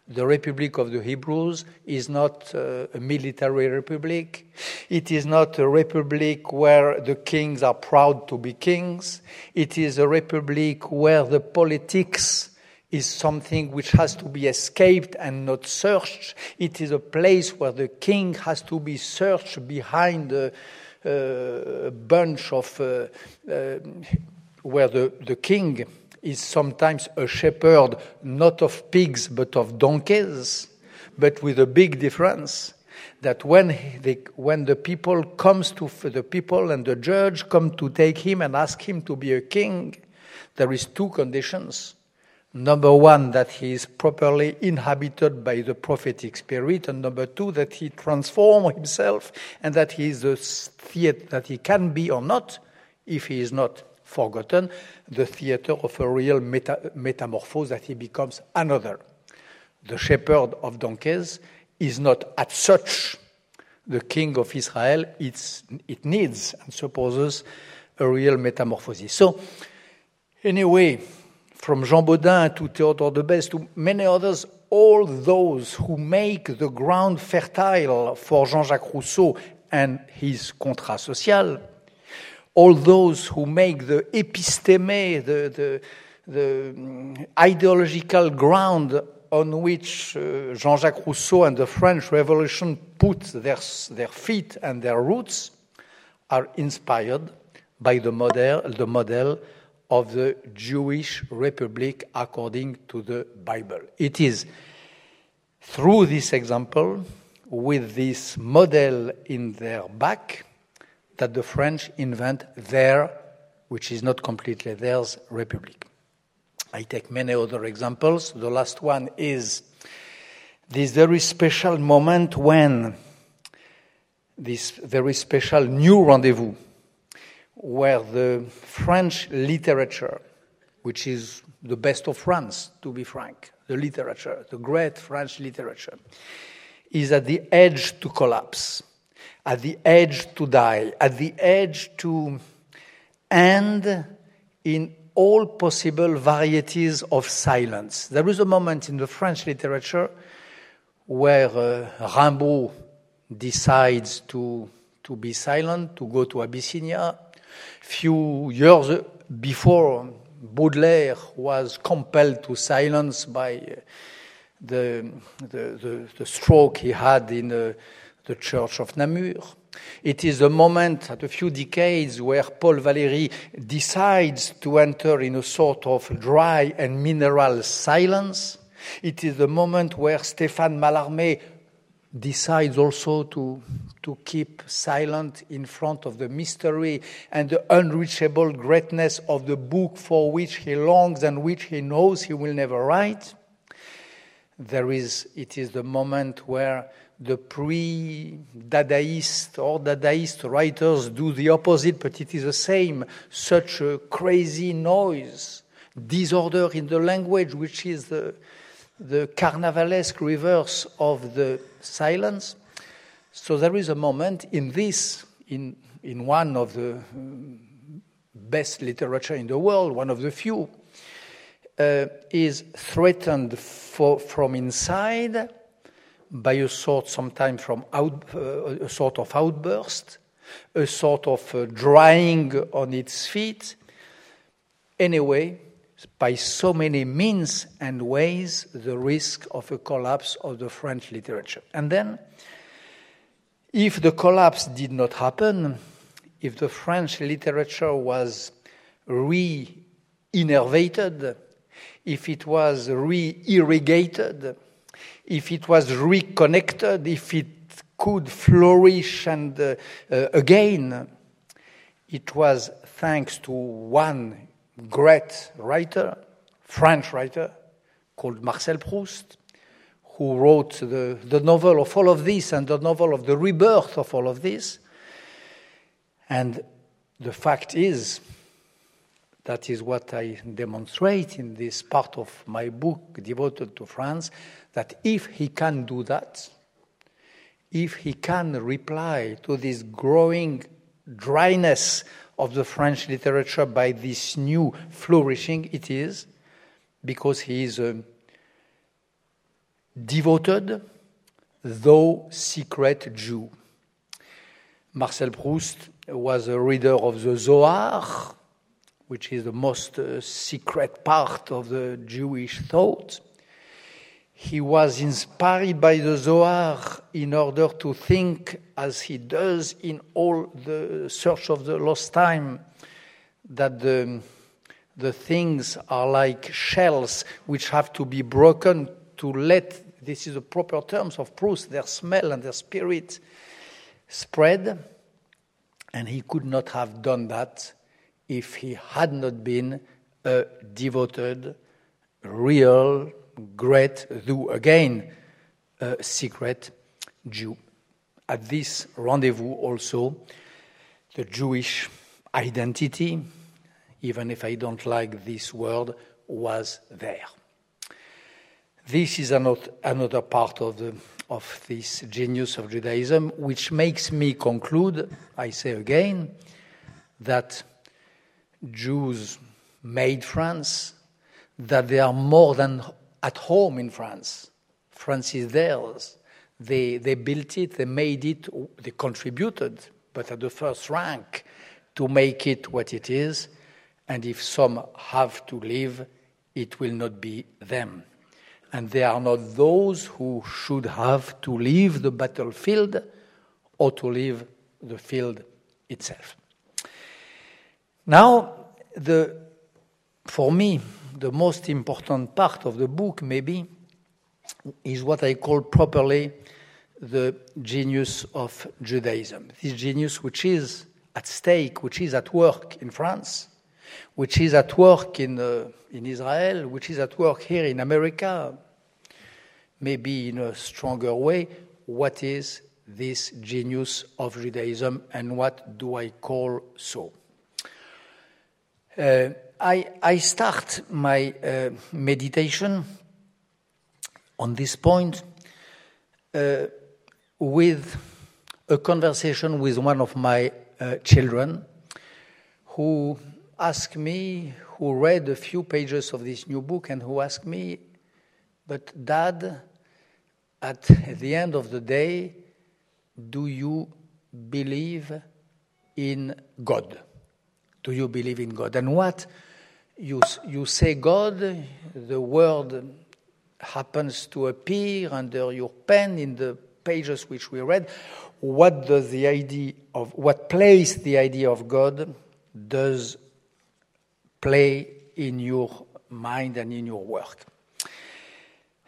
The Republic of the Hebrews is not uh, a military republic. It is not a republic where the kings are proud to be kings. It is a republic where the politics is something which has to be escaped and not searched. It is a place where the king has to be searched behind a, a bunch of, uh, uh, where the, the king is sometimes a shepherd not of pigs but of donkeys, but with a big difference that when, they, when the people comes to the people and the judge come to take him and ask him to be a king, there is two conditions. Number one, that he is properly inhabited by the prophetic spirit, and number two, that he transform himself and that he is the theater that he can be or not if he is not forgotten, the theater of a real meta- metamorphose that he becomes another. The shepherd of donkeys is not at such the king of Israel, it's, it needs and supposes a real metamorphosis. So, anyway, from Jean Bodin to Theodore de Beze to many others, all those who make the ground fertile for Jean Jacques Rousseau and his contrat social all those who make the episteme, the, the, the mm, ideological ground on which uh, Jean Jacques Rousseau and the French Revolution put their, their feet and their roots, are inspired by the model, the model of the Jewish Republic according to the Bible. It is through this example, with this model in their back, that the French invent their, which is not completely theirs, republic. I take many other examples. The last one is this very special moment when this very special new rendezvous where the French literature, which is the best of France, to be frank, the literature, the great French literature, is at the edge to collapse at the edge to die, at the edge to end in all possible varieties of silence. There is a moment in the French literature where uh, Rimbaud decides to, to be silent, to go to Abyssinia. Few years before, Baudelaire was compelled to silence by uh, the, the, the, the, stroke he had in uh, the Church of Namur. It is a moment at a few decades where Paul Valéry decides to enter in a sort of dry and mineral silence. It is the moment where Stéphane Mallarmé decides also to, to keep silent in front of the mystery and the unreachable greatness of the book for which he longs and which he knows he will never write. There is, it is the moment where the pre-Dadaist or Dadaist writers do the opposite, but it is the same. Such a crazy noise, disorder in the language, which is the, the carnavalesque reverse of the silence. So there is a moment in this, in, in one of the best literature in the world, one of the few, uh, is threatened for, from inside by a sort, sometimes from out, uh, a sort of outburst, a sort of uh, drying on its feet. Anyway, by so many means and ways, the risk of a collapse of the French literature. And then, if the collapse did not happen, if the French literature was re innervated, if it was re irrigated, if it was reconnected, if it could flourish and uh, uh, again, it was thanks to one great writer, French writer, called Marcel Proust, who wrote the, the novel of all of this and the novel of the rebirth of all of this. And the fact is, That is what I demonstrate in this part of my book devoted to France. That if he can do that, if he can reply to this growing dryness of the French literature by this new flourishing, it is because he is a devoted, though secret Jew. Marcel Proust was a reader of the Zohar, which is the most uh, secret part of the Jewish thought. He was inspired by the Zohar in order to think, as he does in all the search of the lost time, that the, the things are like shells which have to be broken to let, this is the proper terms of Proust, their smell and their spirit spread. And he could not have done that if he had not been a devoted, real, great, though again a secret Jew. At this rendezvous, also, the Jewish identity, even if I don't like this word, was there. This is another, part of, the, of this genius of Judaism, which makes me conclude, I say again, that Jews made France, that they are more than at home in France. France is theirs. They, they built it, they made it, they contributed, but at the first rank to make it what it is. And if some have to leave, it will not be them. And they are not those who should have to leave the battlefield or to leave the field itself. Now, the, for me, the most important part of the book, maybe, is what I call properly the genius of Judaism. This genius which is at stake, which is at work in France, which is at work in, uh, in Israel, which is at work here in America, maybe in a stronger way. What is this genius of Judaism and what do I call so? Uh, I, I, start my uh, meditation on this point uh, with a conversation with one of my uh, children who asked me, who read a few pages of this new book, and who asked me, But, Dad, at the end of the day, do you believe in God? Do you believe in God? And what you, you say God, the word happens to appear under your pen in the pages which we read. What does the idea of what place the idea of God does play in your mind and in your work?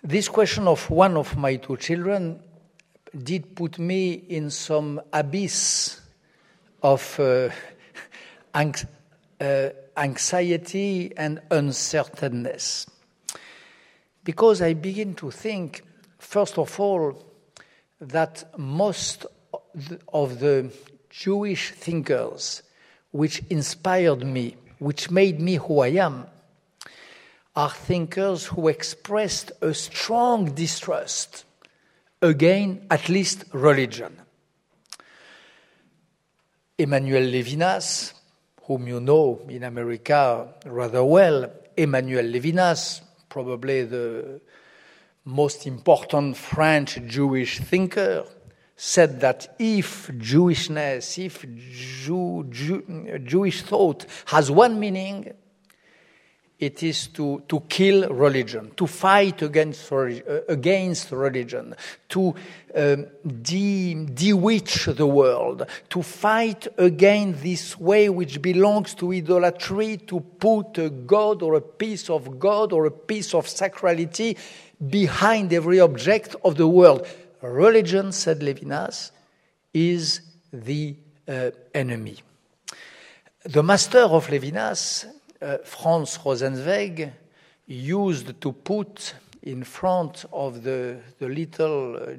This question of one of my two children did put me in some abyss of uh, Uh, anxiety and uncertainness. Because I begin to think, first of all, that most of the Jewish thinkers which inspired me, which made me who I am, are thinkers who expressed a strong distrust again, at least religion. Emmanuel Levinas, whom you know in America rather well, Emmanuel Levinas, probably the most important French Jewish thinker, said that if Jewishness, if Jew, Jew, Jewish thought has one meaning, it is to, to kill religion, to fight against, uh, against religion, to um, de, de-witch the world, to fight against this way which belongs to idolatry, to put a God or a piece of God or a piece of sacrality behind every object of the world. Religion, said Levinas, is the uh, enemy. The master of Levinas, uh, Franz Rosenzweig used to put in front of the, the little uh,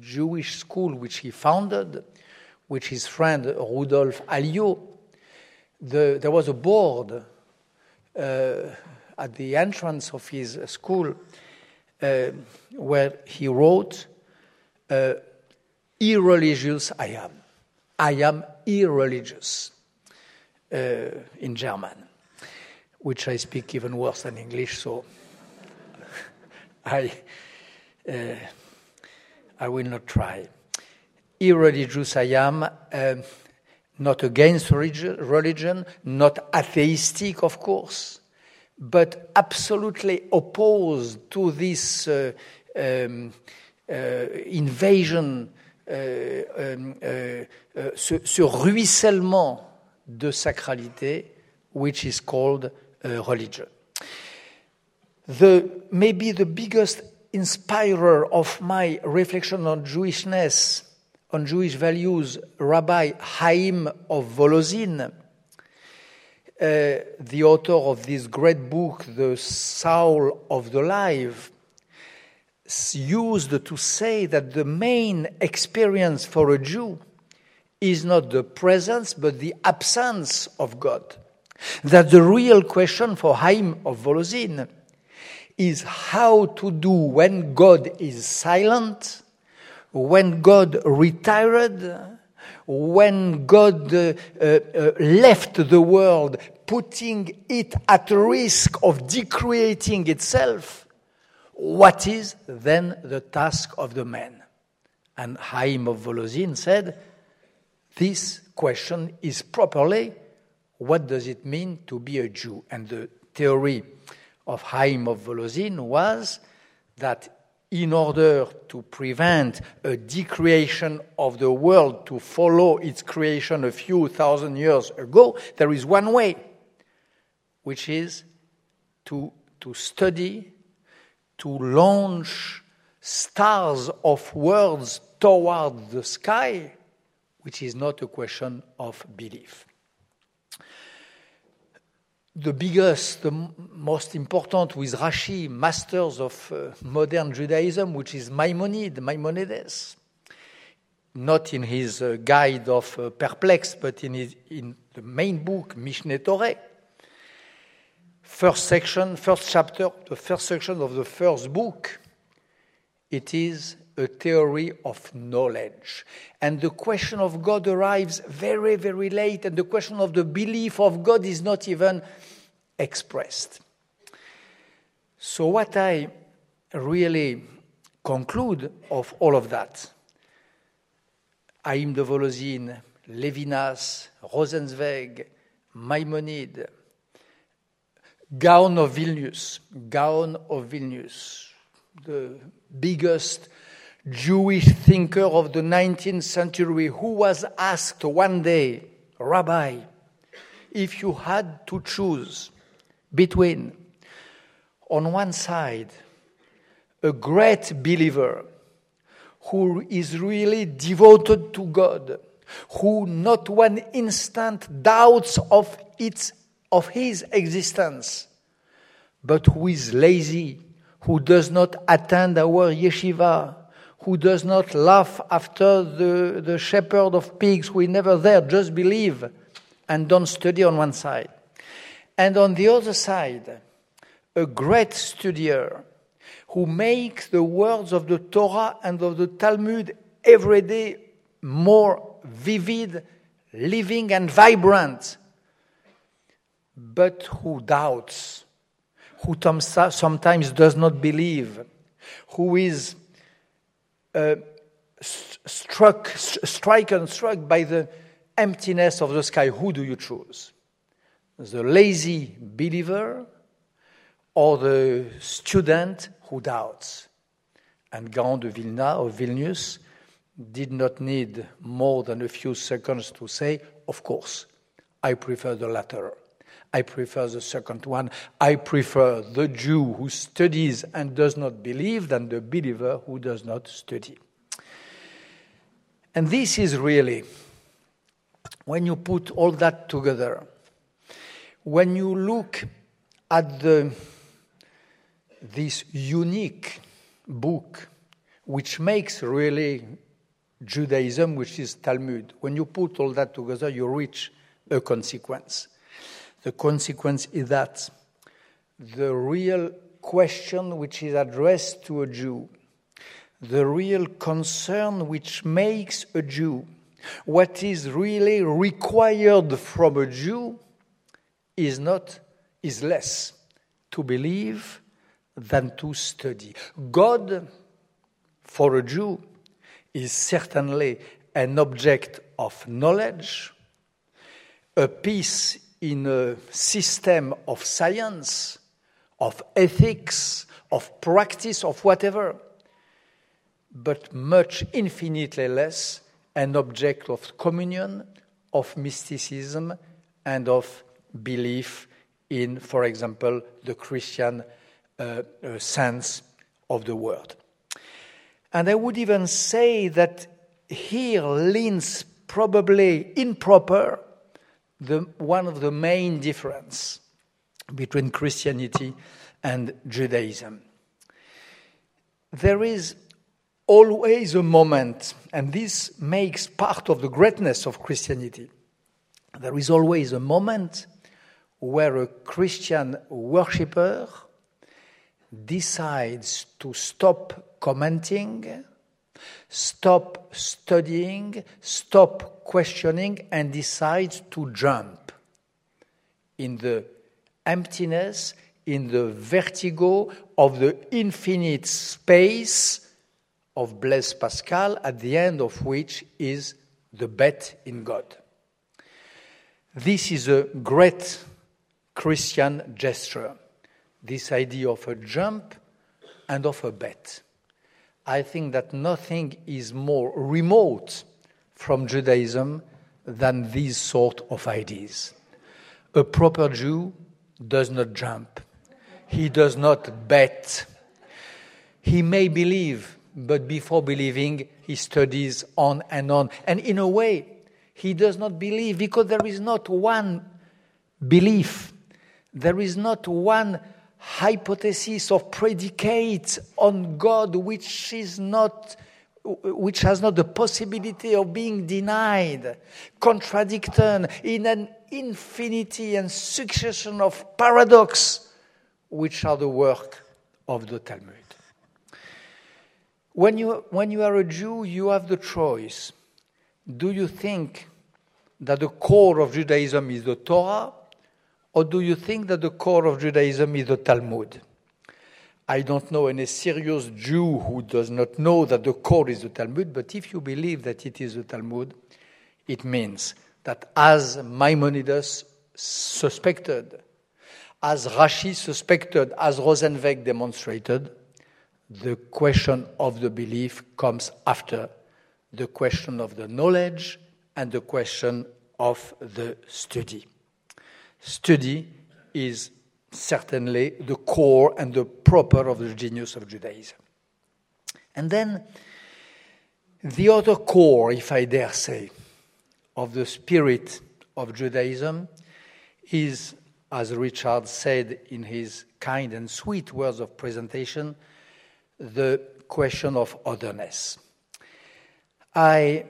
Jewish school which he founded, which his friend Rudolf Hallo, the, there was a board uh, at the entrance of his school uh, where he wrote, Irreligious I am. I am irreligious uh, in German, which I speak even worse than English, so I, uh, I will not try. Irreligious I am. Um, not against religion, not atheistic, of course, but absolutely opposed to this uh, um, uh, invasion, uh, um, uh, uh, ce, ce, ruissellement de sacralité, which is called uh, religion. The, maybe the biggest inspirer of my reflection on Jewishness on Jewish values, Rabbi Haim of Volozhin, uh, the author of this great book, The Soul of the Life, used to say that the main experience for a Jew is not the presence but the absence of God. That the real question for Haim of Volozhin is how to do when God is silent when God retired, when God uh, uh, left the world, putting it at risk of decreating itself, what is then the task of the man? And Haim of Volozhin said, this question is properly what does it mean to be a Jew? And the theory of Haim of Volozhin was that in order to prevent a decreation of the world to follow its creation a few thousand years ago, there is one way, which is to, to study, to launch stars of words toward the sky, which is not a question of belief the biggest, the most important with Rashi, masters of uh, modern Judaism, which is Maimonides, Maimonides. Not in his uh, guide of uh, Perplex, but in, his, in the main book, Mishneh Torah. First section, first chapter, the first section of the first book, it is a theory of knowledge. And the question of God arrives very, very late, and the question of the belief of God is not even expressed. So, what I really conclude of all of that, Haim de Volozhin, Levinas, Rosenzweig, Maimonides, Gaon of Vilnius, Gaon of Vilnius, the biggest Jewish thinker of the 19th century, who was asked one day, Rabbi, if you had to choose between, on one side, a great believer who is really devoted to God, who not one instant doubts of, its, of his existence, but who is lazy, who does not attend our yeshiva, who does not laugh after the, the shepherd of pigs who is never there, just believe and don't study on one side. And on the other side, a great studier who makes the words of the Torah and of the Talmud every day more vivid, living, and vibrant, but who doubts, who sometimes does not believe, who is uh, struck, and struck by the emptiness of the sky, who do you choose? The lazy believer or the student who doubts? And Gaon de Vilna of Vilnius did not need more than a few seconds to say, Of course, I prefer the latter. I prefer the second one. I prefer the Jew who studies and does not believe than the believer who does not study. And this is really, when you put all that together, when you look at the, this unique book, which makes really Judaism, which is Talmud, when you put all that together, you reach a consequence. The consequence is that the real question which is addressed to a Jew, the real concern which makes a Jew, what is really required from a Jew is not is less to believe than to study. God for a Jew is certainly an object of knowledge, a piece in a system of science, of ethics, of practice, of whatever, but much infinitely less an object of communion, of mysticism, and of belief in, for example, the Christian uh, uh, sense of the word. And I would even say that here leans probably improper the, one of the main difference between Christianity and Judaism. There is always a moment, and this makes part of the greatness of Christianity. There is always a moment where a Christian worshipper decides to stop commenting, stop studying, stop questioning, and decides to jump in the emptiness, in the vertigo of the infinite space of Blaise Pascal, at the end of which is the bet in God. This is a great Christian gesture, this idea of a jump and of a bet. I think that nothing is more remote from Judaism than these sort of ideas. A proper Jew does not jump. He does not bet. He may believe, but before believing, he studies on and on. And in a way, he does not believe because there is not one belief, there is not one hypothesis of predicate on God which is not which has not the possibility of being denied, contradicted in an infinity and succession of paradox, which are the work of the Talmud. When you, when you are a Jew, you have the choice. Do you think that the core of Judaism is the Torah, or do you think that the core of Judaism is the Talmud? I don't know any serious Jew who does not know that the core is the Talmud, but if you believe that it is the Talmud, it means that as Maimonides suspected, as Rashi suspected, as Rosenzweig demonstrated, the question of the belief comes after the question of the knowledge and the question of the study. Study is certainly the core and the proper of the genius of Judaism. And then the other core, if I dare say, of the spirit of Judaism is, as Richard said in his kind and sweet words of presentation, the question of otherness. I,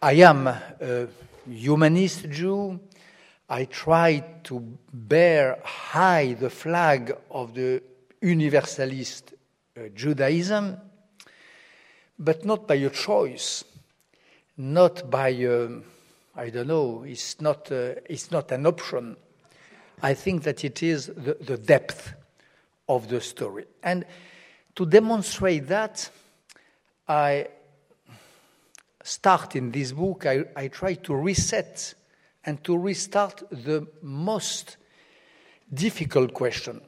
I am a humanist Jew. I try to bear high the flag of the universalist uh, Judaism, but not by a choice, not by, uh, I don't know, it's not, uh, it's not an option. I think that it is the, the depth of the story. And to demonstrate that, I start in this book, I, I try to reset and to restart the most difficult question.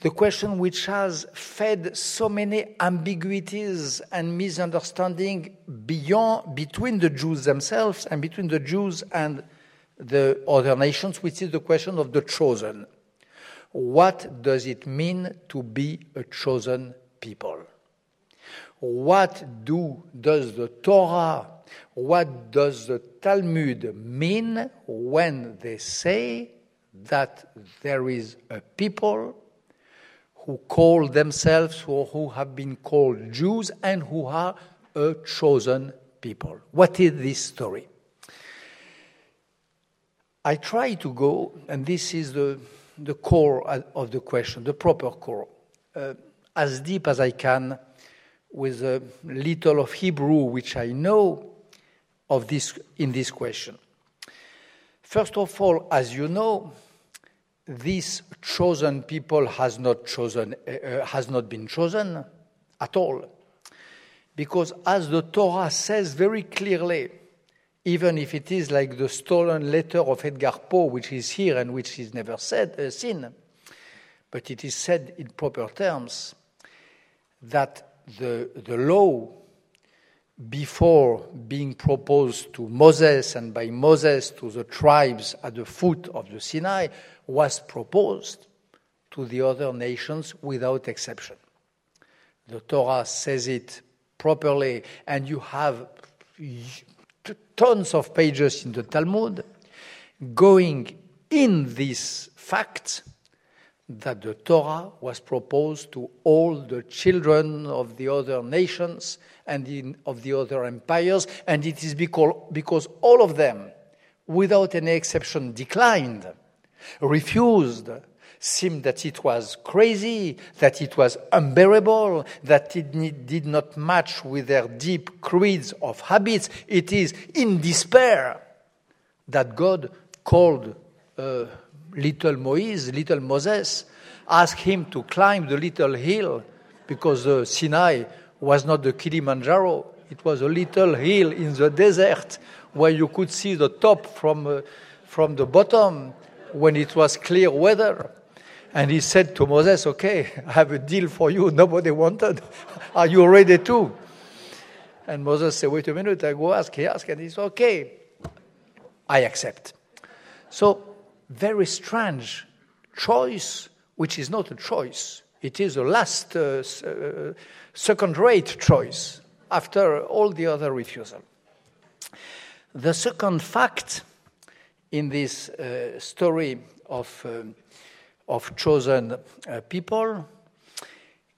The question which has fed so many ambiguities and misunderstanding beyond, between the Jews themselves and between the Jews and the other nations, which is the question of the chosen. What does it mean to be a chosen people? What do, does the Torah, what does the Talmud mean when they say that there is a people who call themselves or who have been called Jews and who are a chosen people? What is this story? I try to go, and this is the the core of the question, the proper core, uh, as deep as I can with a little of Hebrew which I know of this in this question. First of all, as you know, this chosen people has not chosen uh, has not been chosen at all because as the torah says very clearly even if it is like the stolen letter of edgar poe which is here and which is never said uh, seen but it is said in proper terms that the, the law before being proposed to Moses and by Moses to the tribes at the foot of the Sinai was proposed to the other nations without exception. The Torah says it properly, and you have tons of pages in the Talmud going in this fact that the Torah was proposed to all the children of the other nations and in, of the other empires, and it is because, all of them, without any exception, declined, refused, seemed that it was crazy, that it was unbearable, that it did not match with their deep creeds of habits. It is in despair that God called uh, little Moses, little Moses, asked him to climb the little hill because the Sinai was not the Kilimanjaro. It was a little hill in the desert where you could see the top from, uh, from the bottom when it was clear weather. And he said to Moses, Okay, I have a deal for you nobody wanted. Are you ready too? And Moses said, Wait a minute, I go ask. He asked, and he said, Okay, I accept. So, very strange choice, which is not a choice. It is a last uh, uh, second rate choice after all the other refusal. The second fact in this uh, story of, uh, of chosen uh, people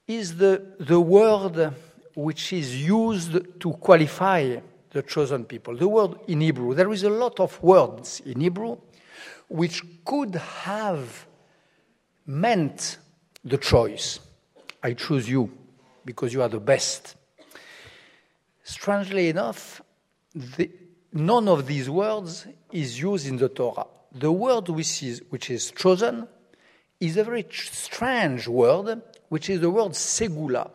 is the, the word which is used to qualify the chosen people. The word in Hebrew. There is a lot of words in Hebrew which could have meant the choice. I choose you because you are the best. Strangely enough, the, none of these words is used in the Torah. The word which is, which is chosen is a very strange word, which is the word segula.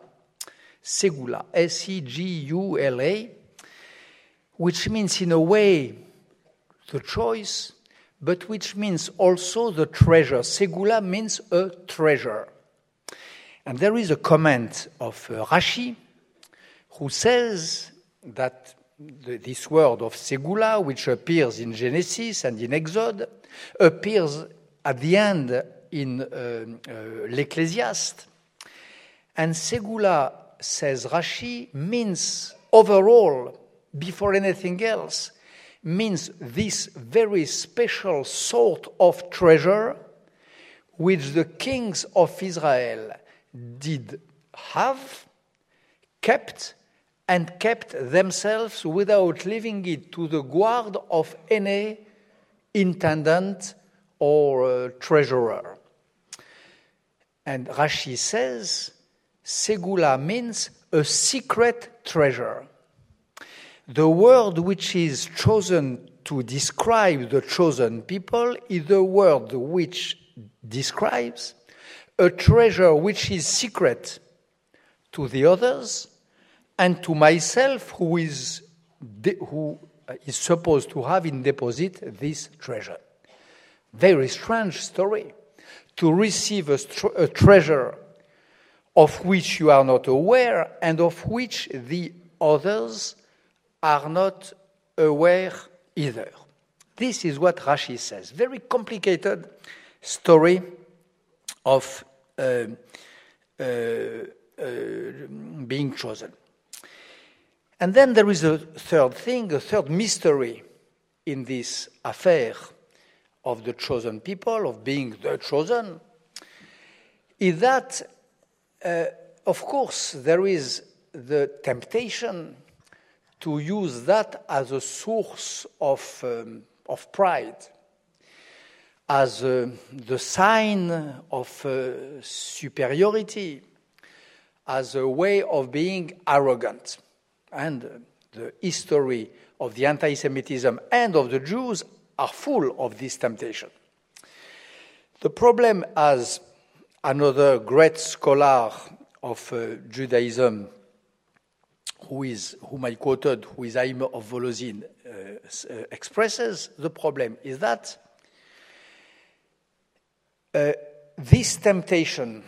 Segula, S E G U L A, which means in a way the choice, but which means also the treasure. Segula means a treasure. And there is a comment of uh, Rashi who says that the, this word of segula, which appears in Genesis and in Exodus, appears at the end in uh, uh. And segula, says Rashi, means overall, before anything else, means this very special sort of treasure which the kings of Israel did have, kept, and kept themselves without leaving it to the guard of any intendant or uh, treasurer. And Rashi says, Segula means a secret treasure. The word which is chosen to describe the chosen people is the word which describes a treasure which is secret to the others and to myself, who is, who uh, is supposed to have in deposit this treasure. Very strange story. To receive a, a treasure of which you are not aware and of which the others are not aware either. This is what Rashi says. Very complicated story of uh, uh, uh, being chosen. And then there is a third thing, a third mystery in this affair of the chosen people, of being the chosen, is that, uh, of course, there is the temptation to use that as a source of, um, of pride. As the sign of uh, superiority, as a way of being arrogant. And uh, the history of the anti Semitism and of the Jews are full of this temptation. The problem, as another great scholar of uh, Judaism, who is, whom I quoted, who is Haim of Volozhin, uh, uh, expresses, the problem is that uh, this temptation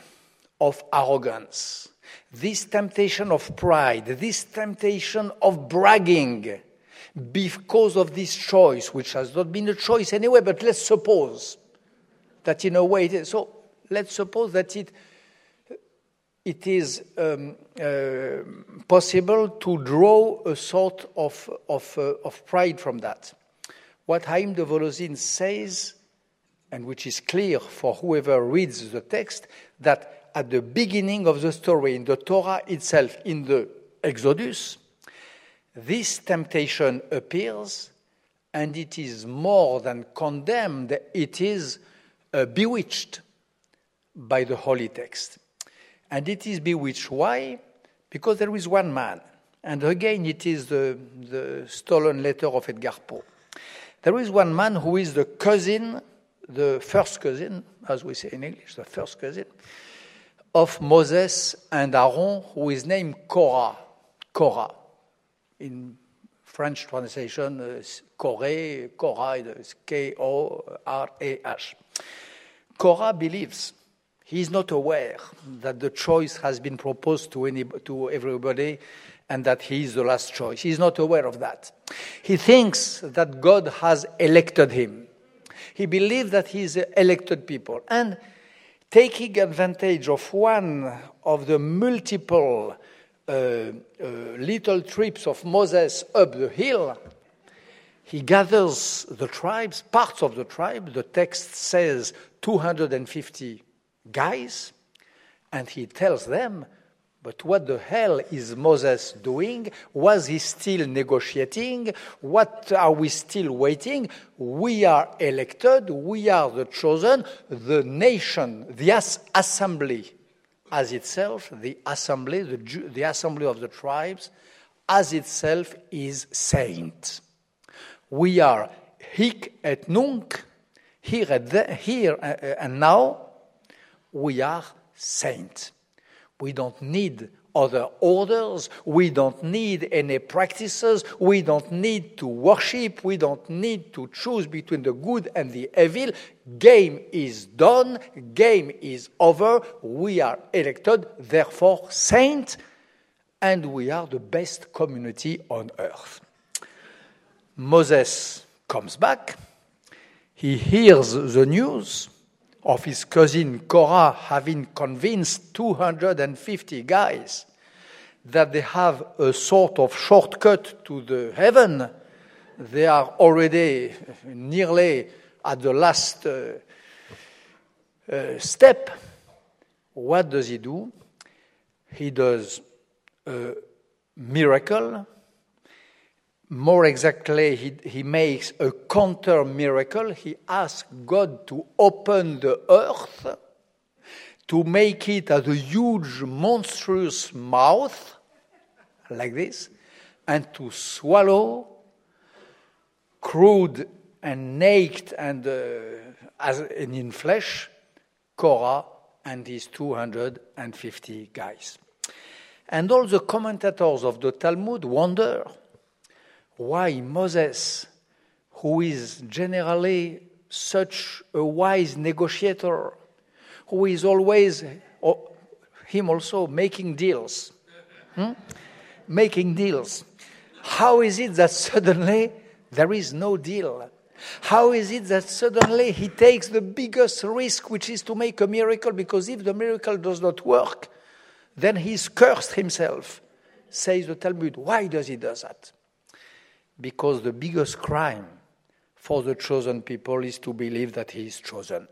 of arrogance, this temptation of pride, this temptation of bragging, because of this choice, which has not been a choice anyway, but let's suppose that in a way it is. So let's suppose that it, it is um, uh, possible to draw a sort of, of, uh, of pride from that. What Haim de Volozhin says, and which is clear for whoever reads the text, that at the beginning of the story, in the Torah itself, in the Exodus, this temptation appears and it is more than condemned, it is uh, bewitched by the holy text. And it is bewitched. Why? Because there is one man. And again, it is the, the stolen letter of Edgar Poe. There is one man who is the cousin, the first cousin, as we say in English, the first cousin, of Moses and Aaron, who is named Korah. Korah. In French translation, uh, Korah, Korah is K O R A H. Korah believes he is not aware that the choice has been proposed to, any, to everybody and that he is the last choice. He is not aware of that. He thinks that God has elected him. He believes that he is elected people. And taking advantage of one of the multiple uh, uh, little trips of Moses up the hill, he gathers the tribes, parts of the tribe. The text says 250 guys, and he tells them, but what the hell is Moses doing? Was he still negotiating? What are we still waiting? We are elected, we are the chosen, the nation, the as- assembly as itself, the assembly, the, the assembly of the tribes, as itself is saint. We are hic et nunc, here, uh, uh, and now, we are saints. We don't need other orders. We don't need any practices. We don't need to worship. We don't need to choose between the good and the evil. Game is done. Game is over. We are elected, therefore saints, and we are the best community on earth. Moses comes back. He hears the news of his cousin Korah having convinced 250 guys that they have a sort of shortcut to the heaven. They are already nearly at the last uh, uh, step. What does he do? He does a miracle more exactly, he, he makes a counter miracle. He asks God to open the earth, to make it as a huge, monstrous mouth, like this, and to swallow crude and naked and uh, as and in flesh Korah and his 250 guys. And all the commentators of the Talmud wonder why Moses, who is generally such a wise negotiator, who is always, oh, him also, making deals, hmm? making deals. How is it that suddenly there is no deal? How is it that suddenly he takes the biggest risk, which is to make a miracle? Because if the miracle does not work, then he's cursed himself, says the Talmud. Why does he do that? Because the biggest crime for the chosen people is to believe that he is chosen.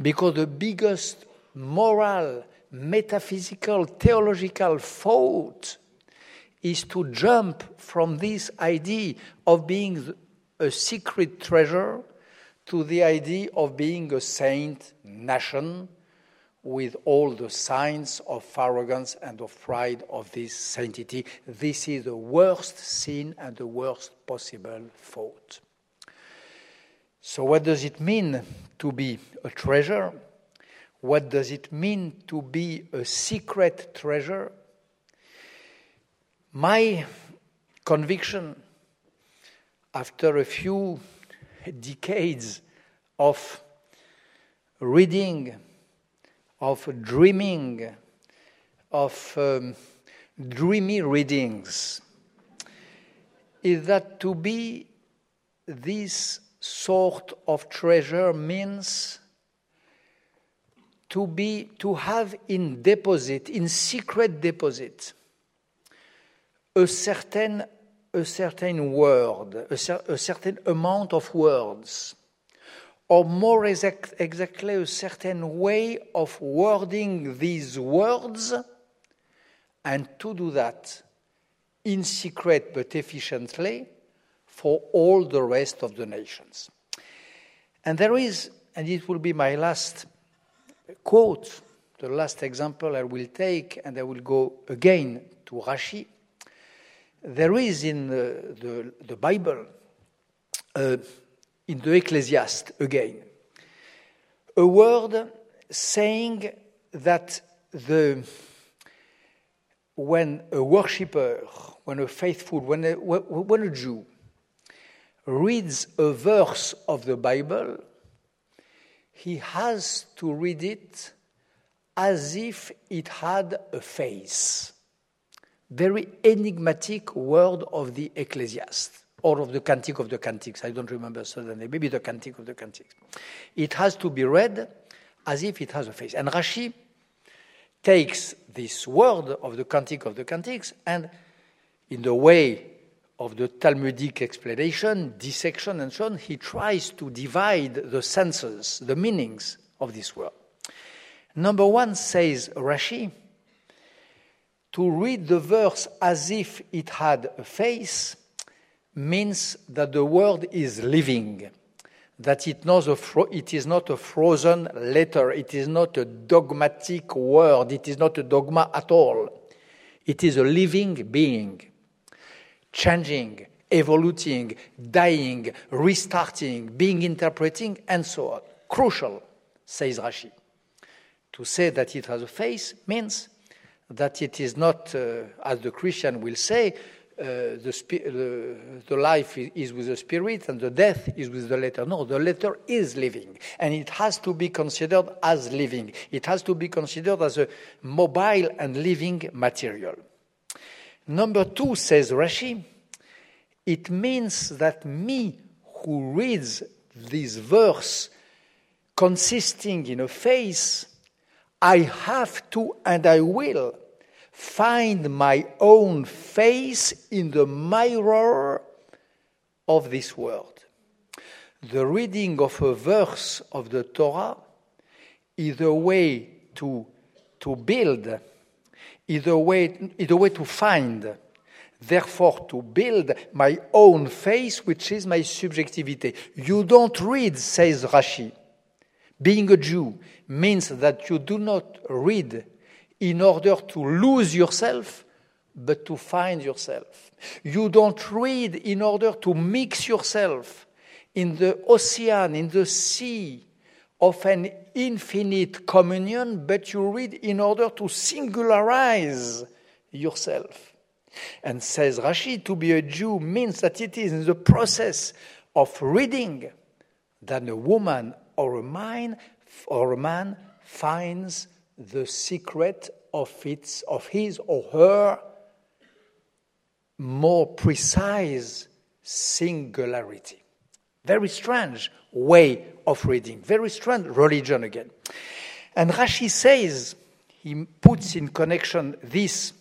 Because the biggest moral, metaphysical, theological fault is to jump from this idea of being a secret treasure to the idea of being a saint nation with all the signs of arrogance and of pride of this sanctity. This is the worst sin and the worst possible fault. So, what does it mean to be a treasure? What does it mean to be a secret treasure? My conviction, after a few decades of reading, of dreaming, of um, dreamy readings, is that to be this sort of treasure means to be to have in deposit in secret deposit a certain a certain word a, cer- a certain amount of words or more exact, exactly a certain way of wording these words and to do that in secret but efficiently for all the rest of the nations. And there is, and it will be my last quote, the last example I will take, and I will go again to Rashi. There is in the, the, the Bible, uh, in the Ecclesiast again, a word saying that the when a worshipper, when a faithful, when a, when a Jew reads a verse of the Bible, he has to read it as if it had a face. Very enigmatic word of the Ecclesiast, or of the Cantic of the Cantics. I don't remember suddenly, maybe the Cantic of the Cantics. It has to be read as if it has a face. And Rashi takes this word of the Cantic of the Cantics and, in the way of the Talmudic explanation, dissection, and so on, he tries to divide the senses, the meanings of this word. Number one says Rashi, to read the verse as if it had a face means that the world is living, that it, it is not a frozen letter, it is not a dogmatic word, it is not a dogma at all. It is a living being changing, evolving, dying, restarting, being interpreting, and so on. Crucial, says Rashi. To say that it has a face means that it is not, uh, as the Christian will say, uh, the, the, the, life is with the spirit and the death is with the letter. No, the letter is living and it has to be considered as living. It has to be considered as a mobile and living material. Number two, says Rashi, it means that me who reads this verse consisting in a face, I have to and I will find my own face in the mirror of this world. The reading of a verse of the Torah is a way to, to build is a way, is a way to find, therefore to build my own face, which is my subjectivity. You don't read, says Rashi. Being a Jew means that you do not read in order to lose yourself, but to find yourself. You don't read in order to mix yourself in the ocean, in the sea, of an infinite communion, but you read in order to singularize yourself. And says Rashi, to be a Jew means that it is in the process of reading that a woman or a man or a man finds the secret of its of his or her more precise singularity. Very strange way of reading, very strange religion again. And Rashi says, he puts in connection this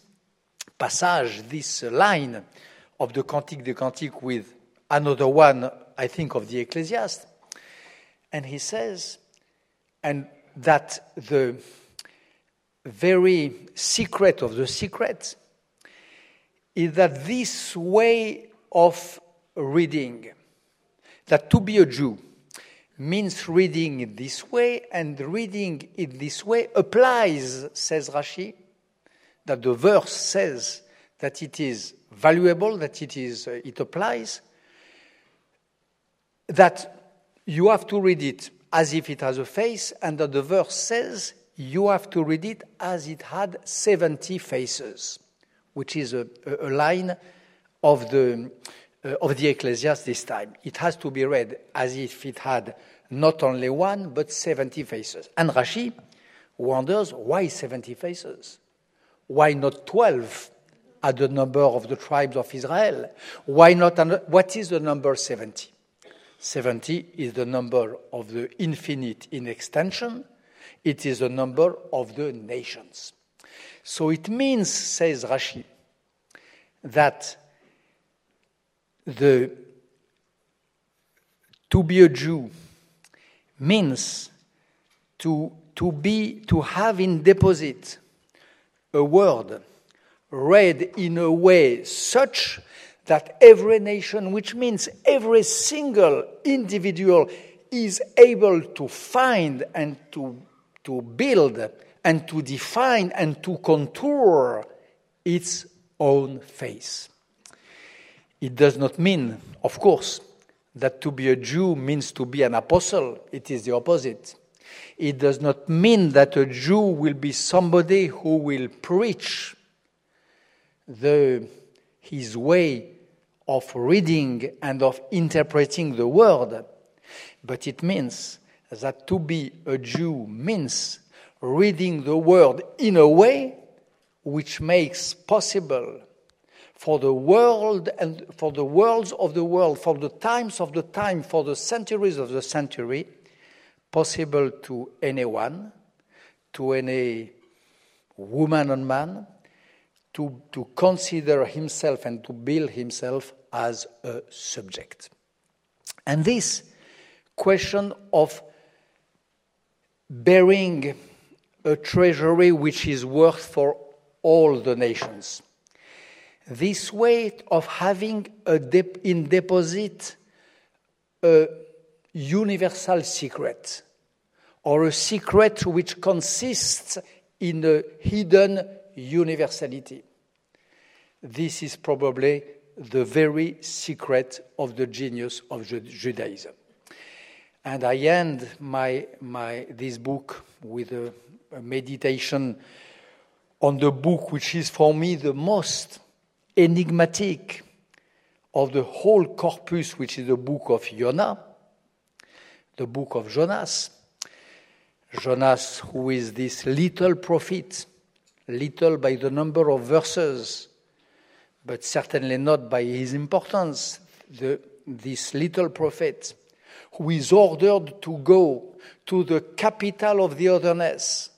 passage, this line of the Cantique de Cantique with another one, I think, of the Ecclesiast. And he says, and that the very secret of the secret is that this way of reading, that to be a Jew means reading it this way, and reading it this way applies, says Rashi, that the verse says that it is valuable, that it, is, uh, it applies, that you have to read it as if it has a face, and that the verse says you have to read it as it had 70 faces, which is a, a line of the, uh, of the Ecclesiastes this time. It has to be read as if it had not only one, but 70 faces. And Rashi wonders why 70 faces? Why not 12 at the number of the tribes of Israel? Why not? What is the number 70? 70 is the number of the infinite in extension. It is the number of the nations. So it means, says Rashi, that the to be a Jew means to, to be to have in deposit a word read in a way such that every nation, which means every single individual, is able to find and to, to build and to define and to contour its own face. It does not mean, of course, that to be a Jew means to be an apostle. It is the opposite. It does not mean that a Jew will be somebody who will preach the, his way of reading and of interpreting the word, but it means that to be a Jew means reading the word in a way which makes possible for the world and for the worlds of the world, for the times of the time, for the centuries of the century, possible to anyone, to any woman and man, to, to consider himself and to build himself as a subject. And this question of bearing a treasury which is worth for all the nations. This way of having dep- in deposit a universal secret, or a secret which consists in a hidden universality. This is probably the very secret of the genius of Judaism. And I end my, my, this book with a, a meditation on the book which is for me the most enigmatic of the whole corpus, which is the book of Jonah, the book of Jonas. Jonas, who is this little prophet, little by the number of verses, but certainly not by his importance, the, this little prophet who is ordered to go to the capital of the otherness,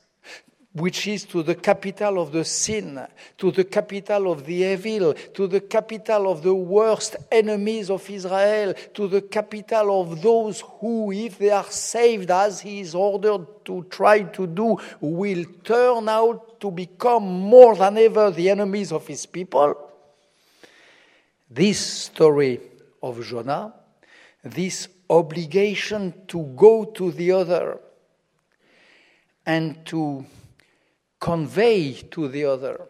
which is to the capital of the sin, to the capital of the evil, to the capital of the worst enemies of Israel, to the capital of those who, if they are saved as he is ordered to try to do, will turn out to become more than ever the enemies of his people. This story of Jonah, this obligation to go to the other and to convey to the other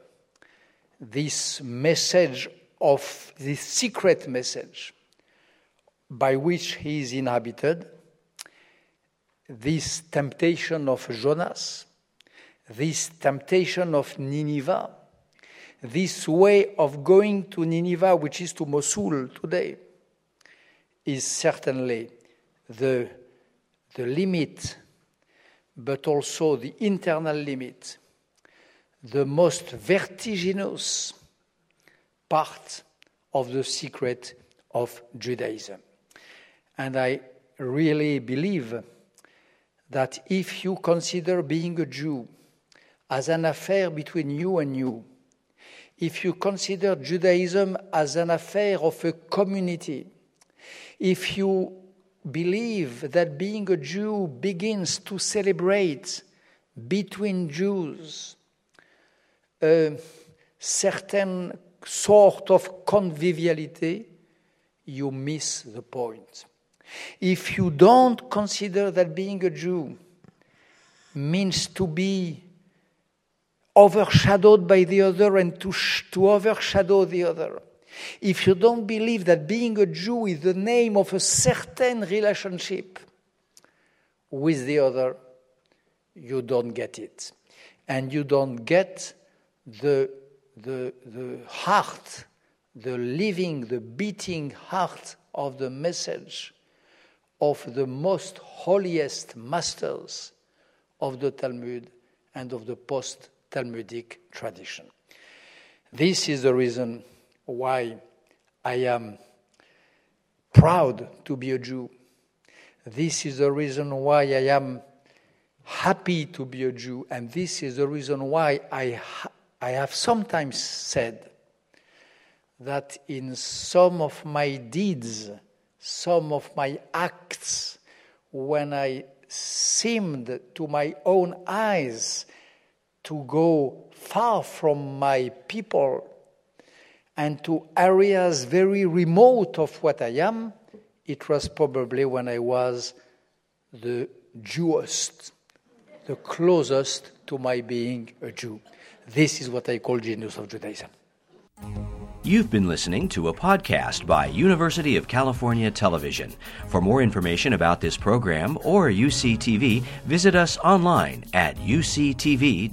this message of this secret message by which he is inhabited, this temptation of Jonas, this temptation of Nineveh, this way of going to Nineveh, which is to Mosul today, is certainly the, the limit, but also the internal limit, the most vertiginous part of the secret of Judaism. And I really believe that if you consider being a Jew as an affair between you and you, if you consider Judaism as an affair of a community, if you believe that being a Jew begins to celebrate between Jews a certain sort of conviviality, you miss the point. if you don't consider that being a Jew means to be overshadowed by the other and to, to overshadow the other, if you don't believe that being a Jew is the name of a certain relationship with the other, you don't get it. And you don't get the, the, the heart, the living, the beating heart of the message of the most holiest masters of the Talmud and of the post Talmudic tradition. This is the reason why I am proud to be a Jew. This is the reason why I am happy to be a Jew, and this is the reason why I, ha- I have sometimes said that in some of my deeds, some of my acts, when I seemed to my own eyes to go far from my people and to areas very remote of what I am, it was probably when I was the Jewest, the closest to my being a Jew. This is what I call genius of Judaism. You've been listening to a podcast by University of California Television. For more information about this program or UCTV, visit us online at uctv.tv.